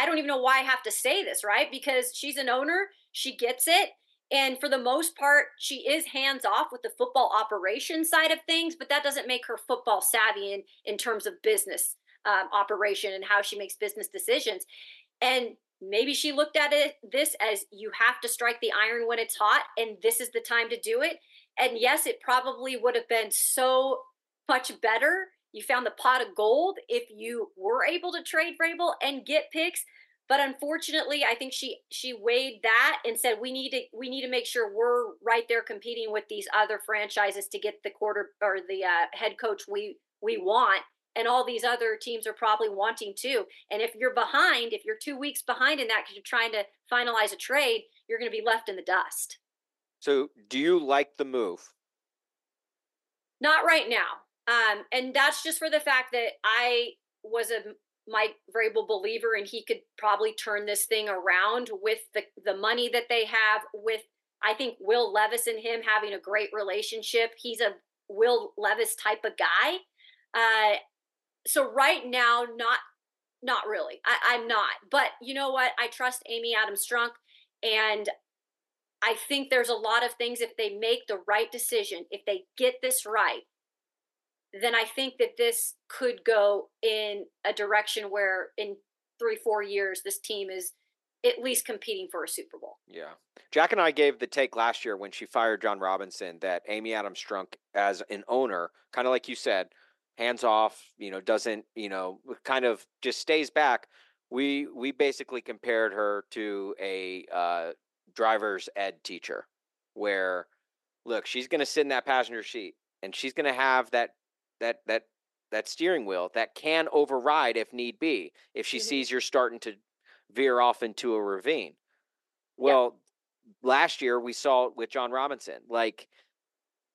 I don't even know why I have to say this, right? Because she's an owner, she gets it. And for the most part, she is hands off with the football operation side of things, but that doesn't make her football savvy in, in terms of business um, operation and how she makes business decisions. And maybe she looked at it this as you have to strike the iron when it's hot and this is the time to do it. And yes it probably would have been so much better. You found the pot of gold if you were able to trade Vrabel and get picks but unfortunately i think she she weighed that and said we need to we need to make sure we're right there competing with these other franchises to get the quarter or the uh, head coach we we want and all these other teams are probably wanting to. And if you're behind, if you're two weeks behind in that because you're trying to finalize a trade, you're going to be left in the dust. So, do you like the move? Not right now. Um, and that's just for the fact that I was a Mike Vrabel believer, and he could probably turn this thing around with the the money that they have. With I think Will Levis and him having a great relationship. He's a Will Levis type of guy. Uh, so right now, not not really. I, I'm not. But you know what? I trust Amy Adams Strunk, and I think there's a lot of things if they make the right decision, if they get this right, then I think that this could go in a direction where in three, four years, this team is at least competing for a Super Bowl. Yeah. Jack and I gave the take last year when she fired Jon Robinson that Amy Adams Strunk, as an owner, kind of like you said, hands off, you know, doesn't, you know, kind of just stays back. We we basically compared her to a uh, driver's ed teacher, where look, she's going to sit in that passenger seat and she's going to have that that that that steering wheel that can override if need be if she Mhm. sees you're starting to veer off into a ravine. Well, last year we saw it with Jon Robinson. Like,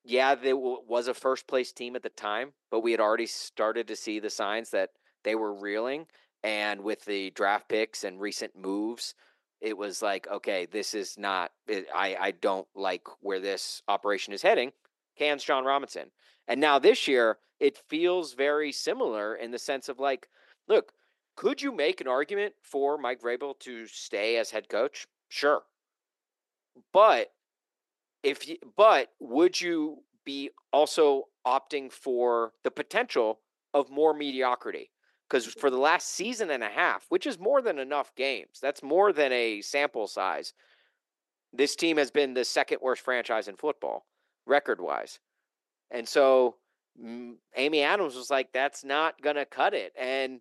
yeah, there w- was a first place team at the time, but we had already started to see the signs that they were reeling. And with the draft picks and recent moves, it was like, okay, this is not. It, I I don't like where this operation is heading. Cans Jon Robinson, and now this year it feels very similar in the sense of like, look, could you make an argument for Mike Vrabel to stay as head coach? Sure. But if you, but would you be also opting for the potential of more mediocrity? Because for the last season and a half, which is more than enough games, that's more than a sample size. This team has been the second worst franchise in football, record wise. And so mm, Amy Adams was like, that's not going to cut it. And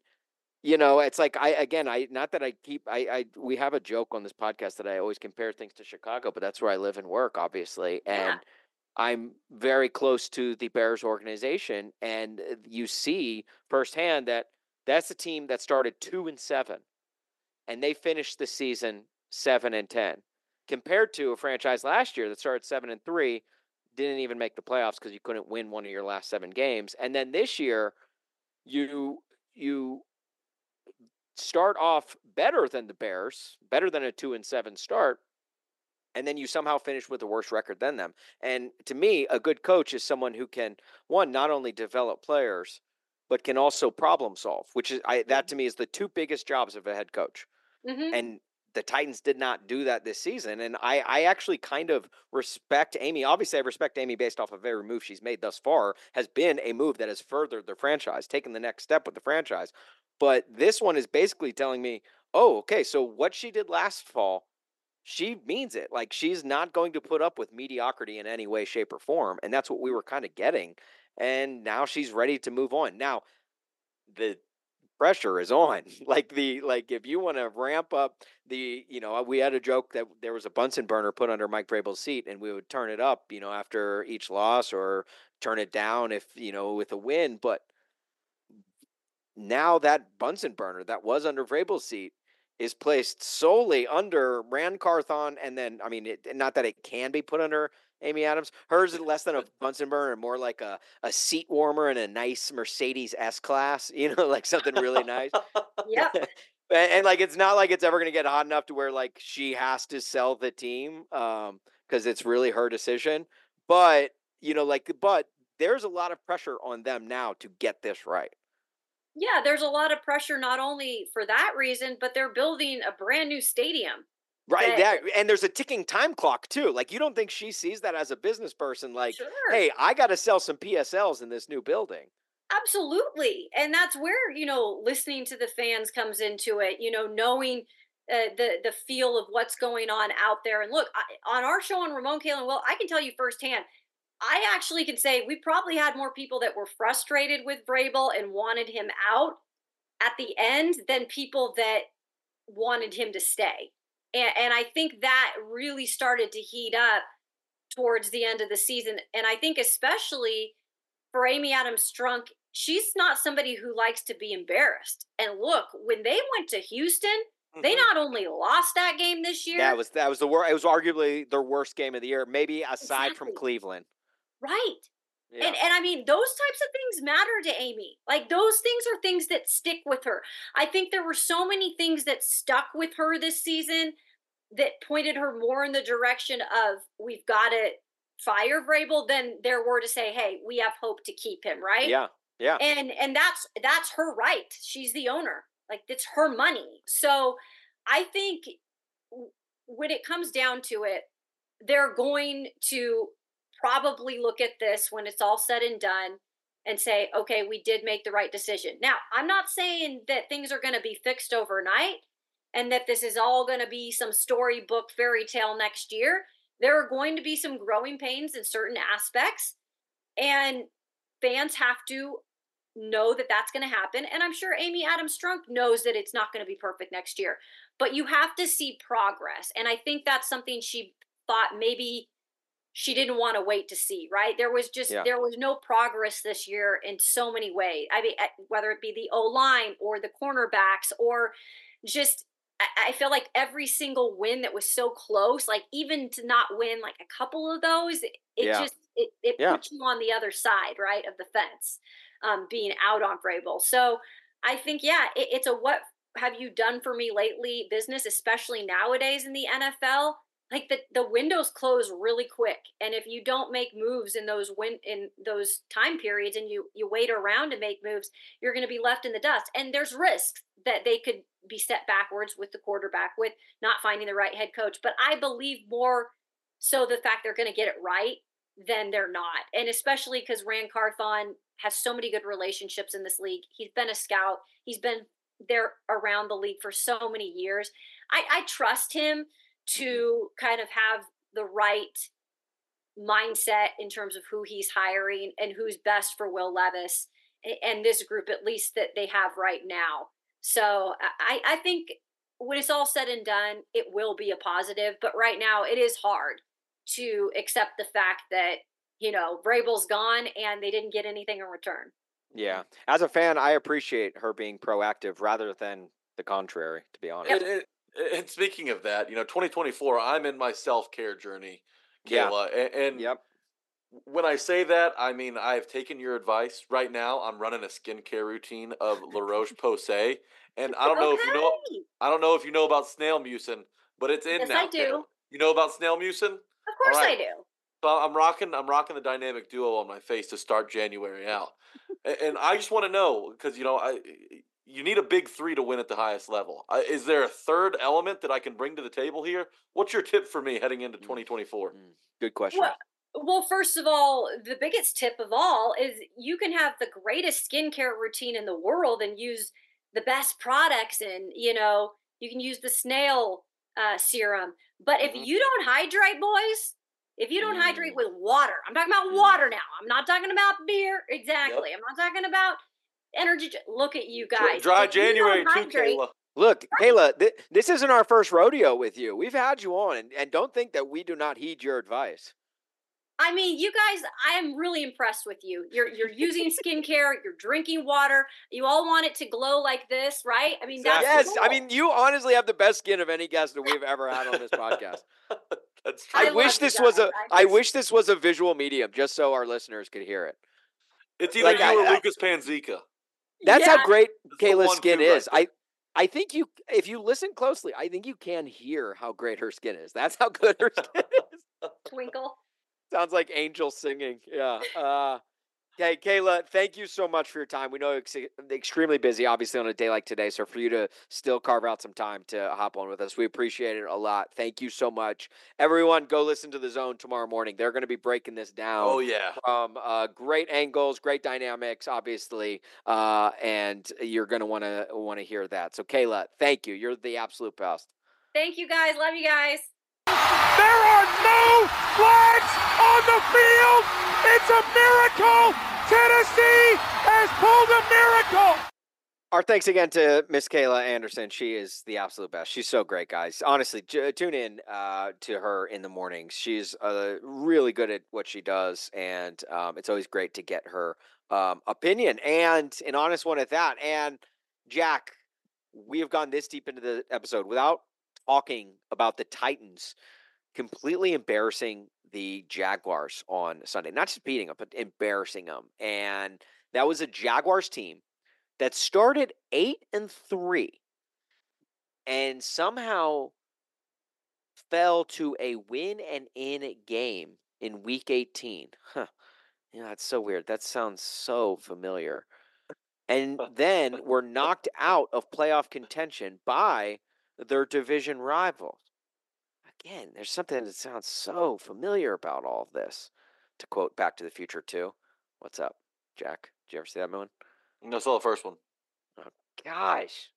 you know it's like i again i not that i keep i i we have a joke on this podcast that i always compare things to chicago but that's where i live and work obviously Yeah. and i'm very close to the bears organization and uh, you see firsthand that that's a team that started 2 and 7 and they finished the season 7 and 10 compared to a franchise last year that started 7 and 3 didn't even make the playoffs because you couldn't win one of your last 7 games and then this year you you start off better than the Bears, better than a two and seven start, and then you somehow finish with a worse record than them. And to me, a good coach is someone who can one not only develop players, but can also problem solve. Which is I, that to me is the two biggest jobs of a head coach. Mhm. and the Titans did not do that this season. And I, I actually kind of respect Amy. Obviously, I respect Amy based off of every move she's made thus far. Has been a move that has furthered the franchise, taken the next step with the franchise. But this one is basically telling me, oh, okay, so what she did last fall, she means it. Like she's not going to put up with mediocrity in any way, shape, or form. And that's what we were kind of getting. And now she's ready to move on. Now, the pressure is on. Like the like if you want to ramp up the you know we had a joke that there was a Bunsen burner put under Mike Vrabel's seat and we would turn it up you know after each loss or turn it down if you know with a win. But now that Bunsen burner that was under Vrabel's seat is placed solely under Ran Carthon and then I mean it, not that it can be put under Amy Adams. Hers is less than a Bunsen burner, more like a, a seat warmer and a nice Mercedes S class, you know, like something really nice. Yep. and, and, like it's not like it's ever going to get hot enough to where like she has to sell the team um because it's really her decision. But you know, like but there's a lot of pressure on them now to get this right. Yeah, there's a lot of pressure not only for that reason, but they're building a brand new stadium. Right, that- that and there's a ticking time clock too. Like you don't think she sees that as a business person like, Sure. "Hey, I got to sell some PSLs in this new building." Absolutely. And that's where, you know, listening to the fans comes into it, you know, knowing uh, the the feel of what's going on out there. And look, I, on our show on Ramon Kalen, well, I can tell you firsthand, I actually can say we probably had more people that were frustrated with Vrabel and wanted him out at the end than people that wanted him to stay. And, and I think that really started to heat up towards the end of the season. And I think especially for Amy Adams Strunk, she's not somebody who likes to be embarrassed. And look, when they went to Houston, they Mhm. not only lost that game this year, That was that was the worst. It was arguably their worst game of the year, maybe aside from Cleveland. right. Yeah. And and I mean those types of things matter to Amy. Like those things are things that stick with her. I think there were so many things that stuck with her this season that pointed her more in the direction of we've got to fire Vrabel than there were to say, hey, we have hope to keep him, right? yeah, yeah. and and that's that's her right she's the owner like it's her money so i think when it comes down to it they're going to probably look at this when it's all said and done and say okay we did make the right decision now i'm not saying that things are going to be fixed overnight and that this is all going to be some storybook fairy tale next year there are going to be some growing pains in certain aspects and fans have to know that that's going to happen. And I'm sure Amy Adams Strunk knows that it's not going to be perfect next year, but you have to see progress. And I think that's something she thought maybe she didn't want to wait to see, right? There was just, Yeah. there was no progress this year in so many ways. I mean, whether it be the O line or the cornerbacks or just, I- I feel like every single win that was so close, like even to not win like a couple of those, it, it Yeah. just it, it Yeah. puts you on the other side, right, of the fence, um, being out on Vrabel. So I think, yeah, it, it's a what have you done for me lately business, especially nowadays in the NFL. Like the, the windows close really quick, and if you don't make moves in those win in those time periods, and you you wait around to make moves, you're going to be left in the dust. And there's risks that they could be set backwards with the quarterback, with not finding the right head coach. But I believe more so the fact they're going to get it right than they're not. And especially because Ran Carthon has so many good relationships in this league. He's been a scout. He's been there around the league for so many years. I, I trust him to kind of have the right mindset in terms of who he's hiring and who's best for Will Levis and this group, at least that they have right now. So I, I think when it's all said and done, it will be a positive. But right now, it is hard to accept the fact that you know Vrabel's gone and they didn't get anything in return. Yeah. As a fan, I appreciate her being proactive rather than the contrary, to be honest. And, and, and speaking of that, you know, 2024, I'm in my self care journey, Yeah. Kayla. And, and Yep. when I say that, I mean I've taken your advice. Right now, I'm running a skincare routine of La Roche Posay, and I don't know if you know. I don't know if you know about snail mucin, but it's in Yes, now. I do. Kayla. You know about snail mucin? Of course right. I do. So I'm rocking. I'm rocking the dynamic duo on my face to start January out, and, and I just want to know because you know I you need a big three to win at the highest level. Uh, is there a third element that I can bring to the table here? What's your tip for me heading into 2024? Mm, Good question. Well, well, first of all, the biggest tip of all is you can have the greatest skincare routine in the world and use the best products, and you know you can use the snail uh, serum. But Mhm. if you don't hydrate, boys, if you don't hydrate Mm. with water, I'm talking about Mm. water now. I'm not talking about beer. Exactly. I'm not talking about energy. Look at you guys. Dry If January too, Kayla. Look, Kayla, th- this isn't our first rodeo with you. We've had you on, and, and don't think that we do not heed your advice. I mean, you guys, I am really impressed with you. You're you're using skincare, you're drinking water. You all want it to glow like this, right? I mean, that's the yes, I mean, you honestly have the best skin of any guest that we've ever had on this podcast. That's I true. I, love wish you this was guys. a. I I wish this was a visual medium, just so our listeners could hear it. It's either like, you I- or I- Lucas Panzica. That's Yeah. how great It's Kayla's skin two right is. I, I think you, if you listen closely, I think you can hear how great her skin is. That's how good her skin is. twinkle. Sounds like angels singing. Yeah. Uh, okay, Kayla, thank you so much for your time. We know you're ex- extremely busy, obviously, on a day like today. So for you to still carve out some time to hop on with us, we appreciate it a lot. Thank you so much. Everyone, go listen to the zone tomorrow morning. They're going to be breaking this down Oh yeah. from uh, great angles, great dynamics, obviously, uh, and you're going to want to want to hear that. So, Kayla, thank you. You're the absolute best. Thank you guys. Love you guys. There are no flags on the field. It's a miracle. Tennessee has pulled a miracle. Our thanks again to Miss Kayla Anderson. She is the absolute best. She's so great, guys. Honestly, j- tune in uh, to her in the mornings. She's uh, really good at what she does, and um, it's always great to get her um, opinion and an honest one at that. And Jack, we have gone this deep into the episode without talking about the Titans completely embarrassing the Jaguars on Sunday. Not just beating them, but embarrassing them. And that was a Jaguars team that started eight and three and somehow fell to a win and in game in week 18. Huh. Yeah, that's so weird. That sounds so familiar. And then were knocked out of playoff contention by their division rivals. Again, there's something that sounds so familiar about all of this. To quote Back to the Future 2. What's up, Jack? Did you ever see that movie? No, saw the first one. Gosh,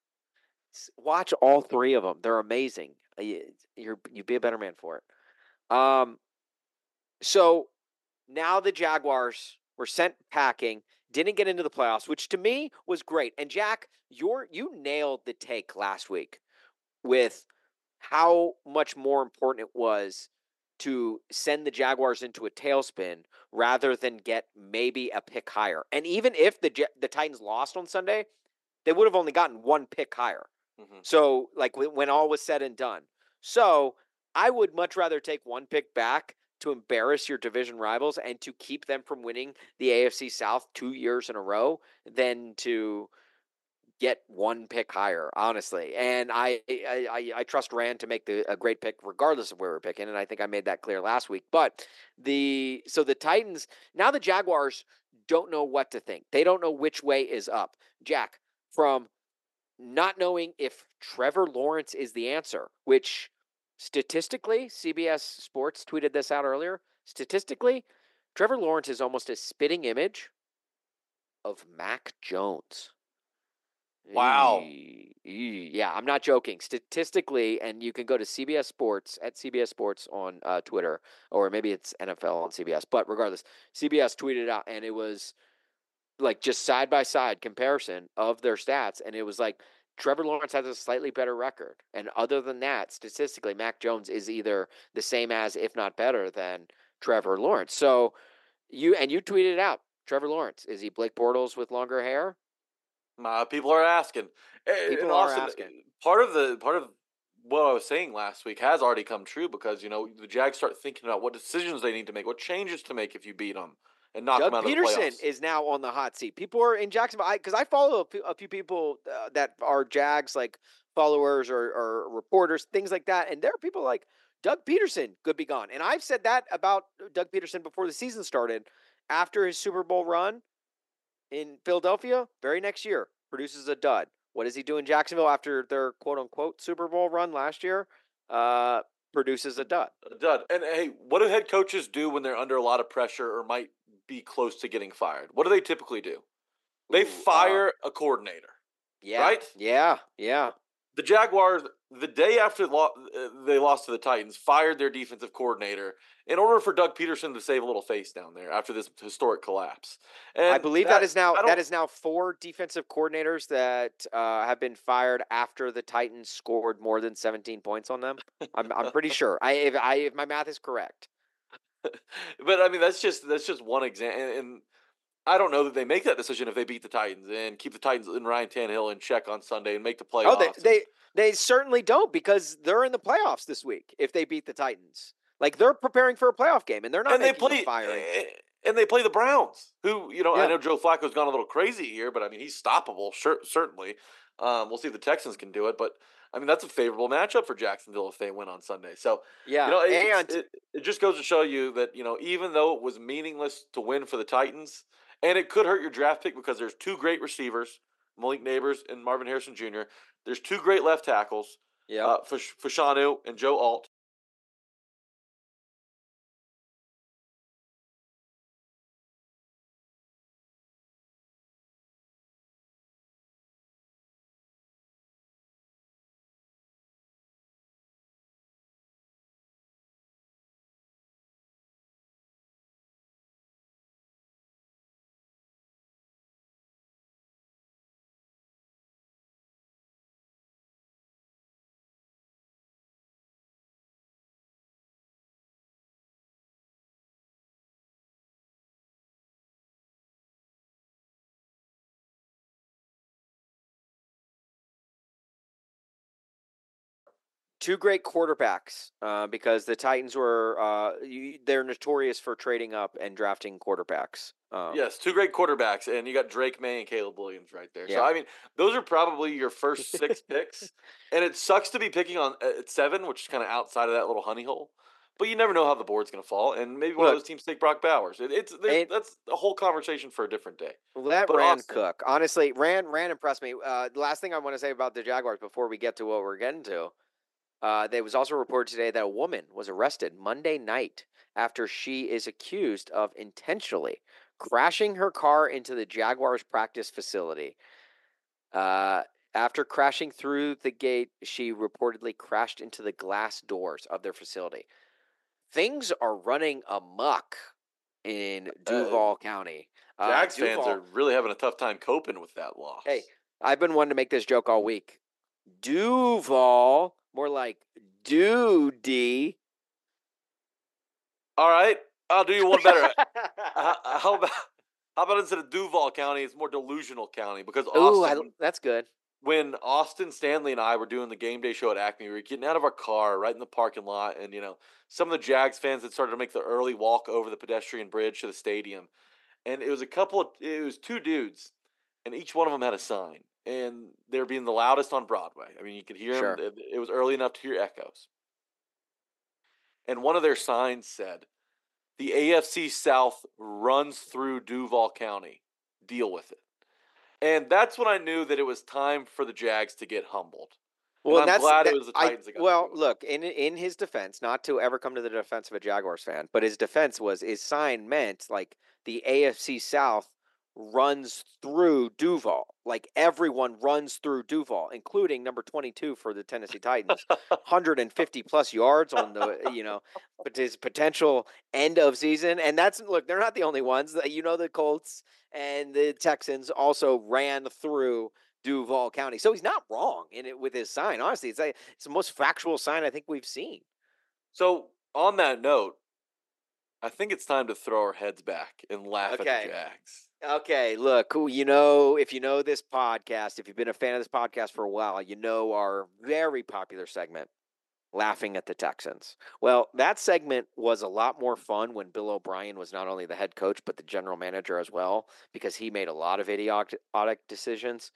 watch all three of them. They're amazing. Uh, You're you'd be a better man for it. Um, so now the Jaguars were sent packing. Didn't get into the playoffs, which to me was great. And Jack, your you nailed the take last week with how much more important it was to send the Jaguars into a tailspin rather than get maybe a pick higher. And even if the the Titans lost on Sunday, they would have only gotten one pick higher. Mhm. So, like when, when all was said and done. So, I would much rather take one pick back to embarrass your division rivals and to keep them from winning the AFC South two years in a row than to get one pick higher, honestly. And I I, I, I trust Ran to make the a great pick regardless of where we're picking, and I think I made that clear last week. But the so the Titans now the Jaguars don't know what to think. They don't know which way is up. Jack, from not knowing if Trevor Lawrence is the answer, which statistically, CBS Sports tweeted this out earlier. Statistically, Trevor Lawrence is almost a spitting image of Mac Jones. Wow. Yeah, I'm not joking. Statistically, and you can go to CBS Sports at CBS Sports on uh, Twitter, or maybe it's NFL on CBS. But regardless, CBS tweeted out, and it was like just side by side comparison of their stats, and it was like Trevor Lawrence has a slightly better record, and other than that, statistically, Mac Jones is either the same as, if not better than Trevor Lawrence. So you and you tweeted out, Trevor Lawrence is he Blake Bortles with longer hair? Uh, people are asking. People are asking. Part of the part of what I was saying last week has already come true because you know the Jags start thinking about what decisions they need to make, what changes to make if you beat them and knock Doug them out Pederson of the playoffs. is now on the hot seat. People are in Jacksonville because I, follow a few, a few people uh, that are Jags like followers or, or reporters, things like that, and there are people like Doug Pederson could be gone. And I've said that about Doug Pederson before the season started. After his Super Bowl run in Philadelphia, very next year, produces a dud. What does he do in Jacksonville after their quote unquote Super Bowl run last year? Uh, produces a dud. A dud. And hey, what do head coaches do when they're under a lot of pressure or might be close to getting fired? What do they typically do? They Ooh, uh, fire a coordinator. Yeah. Right? Yeah. Yeah. The Jaguars, the day after lo- uh, they lost to the Titans, fired their defensive coordinator in order for Doug Pederson to save a little face down there after this historic collapse. And I believe that is now that is now four defensive coordinators that uh, have been fired after the Titans scored more than 17 points on them. I'm I'm pretty sure. I if I if my math is correct. but I mean that's just that's just one example, and, and I don't know that they make that decision if they beat the Titans and keep the Titans and Ryan Tannehill in check on Sunday and make the playoffs. Oh, they, they they certainly don't because they're in the playoffs this week if they beat the Titans. Like they're preparing for a playoff game and they're not and they play firing. eh, and they play the Browns, who you know Yeah. I know Joe Flacco's gone a little crazy here, but I mean he's stoppable, sure, certainly. Um, we'll see if the Texans can do it, but I mean that's a favorable matchup for Jacksonville if they win on Sunday. So Yeah, you know, it, and it, it just goes to show you that you know even though it was meaningless to win for the Titans, and it could hurt your draft pick because there's two great receivers, Malik Nabers and Marvin Harrison Jr. There's two great left tackles, yeah, uh, Fashanu and Joe Alt. Two great quarterbacks uh, because the Titans were uh, they're notorious for trading up and drafting quarterbacks. Um, Yes, two great quarterbacks, and you got Drake Maye and Caleb Williams right there. Yeah. So I mean, those are probably your first six picks, and it sucks to be picking on uh, at seven, which is kind of outside of that little honey hole. But you never know how the board's going to fall, and maybe one of those teams take Brock Bowers. It, it's and- that's a whole conversation for a different day. Let But Ran Austin- cook. Honestly, Ran Ran impressed me. Uh, the last thing I want to say about the Jaguars before we get to what we're getting to, uh, there was also reported today that a woman was arrested Monday night after she is accused of intentionally crashing her car into the Jaguars practice facility. Uh, after crashing through the gate, she reportedly crashed into the glass doors of their facility. Things are running amok in Duval County. Uh, Jags fans are really having a tough time coping with that loss. Hey, I've been wanting to make this joke all week. Duval, more like Doody. all right, I'll do you one better. how, how about how about instead of Duval County, it's more delusional county because Ooh, I, Austin. that's good. when Austin Stanley and I were doing the game day show at Acme, we were getting out of our car right in the parking lot, and you know, some of the Jags fans had started to make the early walk over the pedestrian bridge to the stadium, and it was a couple of, it was two dudes, and each one of them had a sign, and they're being the loudest on Broadway. I mean, you could hear Sure. them. It, it was early enough to hear echoes, and one of their signs said, "The AFC South runs through Duval County. Deal with it." And that's when I knew that it was time for the Jags to get humbled. Well, I'm that's glad it was the I- Titans that got well, through. look in in his defense, not to ever come to the defense of a Jaguars fan, but his defense was his sign meant like the AFC South runs through Duval, like everyone runs through Duval, including number twenty two for the Tennessee Titans, hundred and fifty plus yards on the you know, but his potential end of season, and that's look, they're not the only ones. that You know, the Colts and the Texans also ran through Duval County. So he's not wrong in it with his sign. Honestly, it's like, it's the most factual sign I think we've seen. So on that note, I think it's time to throw our heads back and laugh at the Jags. Okay, look, you know, if you know this podcast, if you've been a fan of this podcast for a while, you know our very popular segment, Laughing at the Texans. Well, that segment was a lot more fun when Bill O'Brien was not only the head coach, but the general manager as well, because he made a lot of idiotic decisions.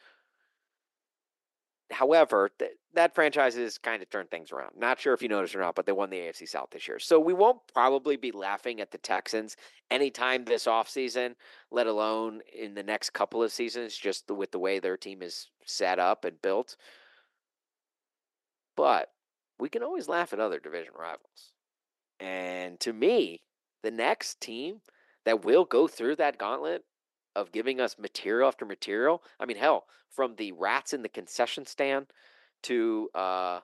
However, th- that franchise has kind of turned things around. Not sure if you noticed or not, but they won the AFC South this year. So we won't probably be laughing at the Texans anytime this offseason, let alone in the next couple of seasons, just with the way their team is set up and built. But we can always laugh at other division rivals. And to me, the next team that will go through that gauntlet of giving us material after material. I mean, hell, from the rats in the concession stand to uh,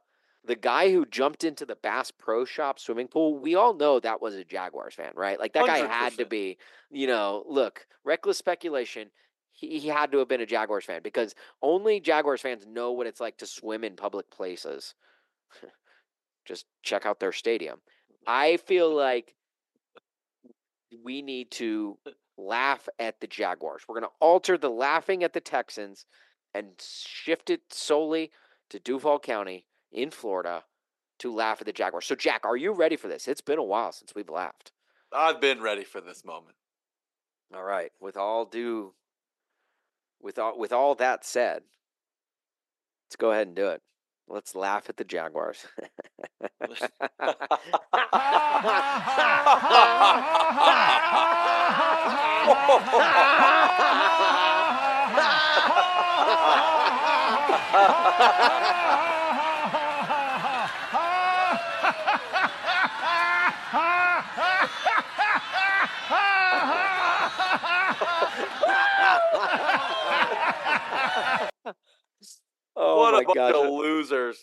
the guy who jumped into the Bass Pro Shop swimming pool. We all know that was a Jaguars fan, right? Like that guy had to be, you know, look, reckless speculation. He, he had to have been a Jaguars fan because only Jaguars fans know what it's like to swim in public places. Just check out their stadium. I feel like we need to laugh at the Jaguars. We're going to alter the laughing at the Texans and shift it solely to Duval County in Florida to laugh at the Jaguars. So, Jack, are you ready for this? It's been a while since we've laughed. I've been ready for this moment. All right. With all due, with all with all that said, let's go ahead and do it. Let's laugh at the Jaguars. oh what my a bunch gosh. of losers.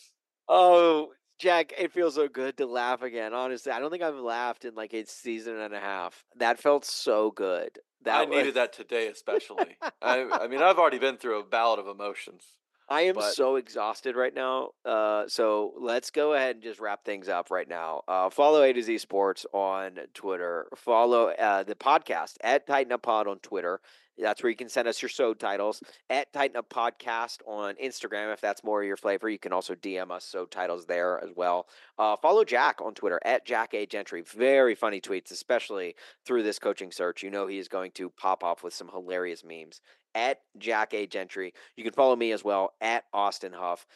Oh, Jack, it feels so good to laugh again. Honestly, I don't think I've laughed in like a season and a half. That felt so good. That I was- needed that today, especially. I, I mean, I've already been through a ballad of emotions. I am but- so exhausted right now. Uh, so let's go ahead and just wrap things up right now. Uh, follow A to Z Sports on Twitter. Follow uh, the podcast at Titan Up Pod on Twitter. That's where you can send us your 'Sode titles at Titan Up Podcast on Instagram if that's more your flavor. You can also DM us 'Sode titles there as well. Uh, follow Jack on Twitter at Jack A Gentry. Very funny tweets, especially through this coaching search. You know he is going to pop off with some hilarious memes at Jack A Gentry. You can follow me as well at Austin Huff.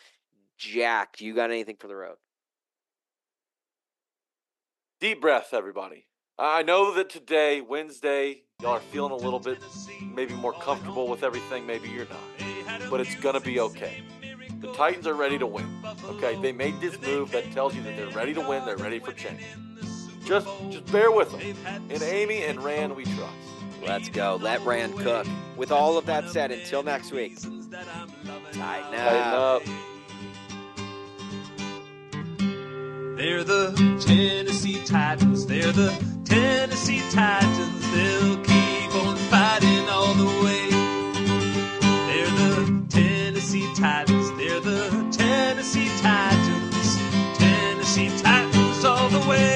Jack, you got anything for the road? Deep breath, everybody. I know that today, Wednesday, y'all are feeling a little bit maybe more comfortable with everything. Maybe you're not. But it's going to be okay. The Titans are ready to win. Okay? They made this move that tells you that they're ready to win. They're ready for change. Just, just bear with them. And Amy and Ran, we trust. Let's go. Let Ran cook. With all of that said, until next week, tighten Tighten up. They're the Tennessee Titans. They're the Tennessee Titans. They'll keep on fighting all the way. They're the Tennessee Titans. They're the Tennessee Titans. Tennessee Titans all the way.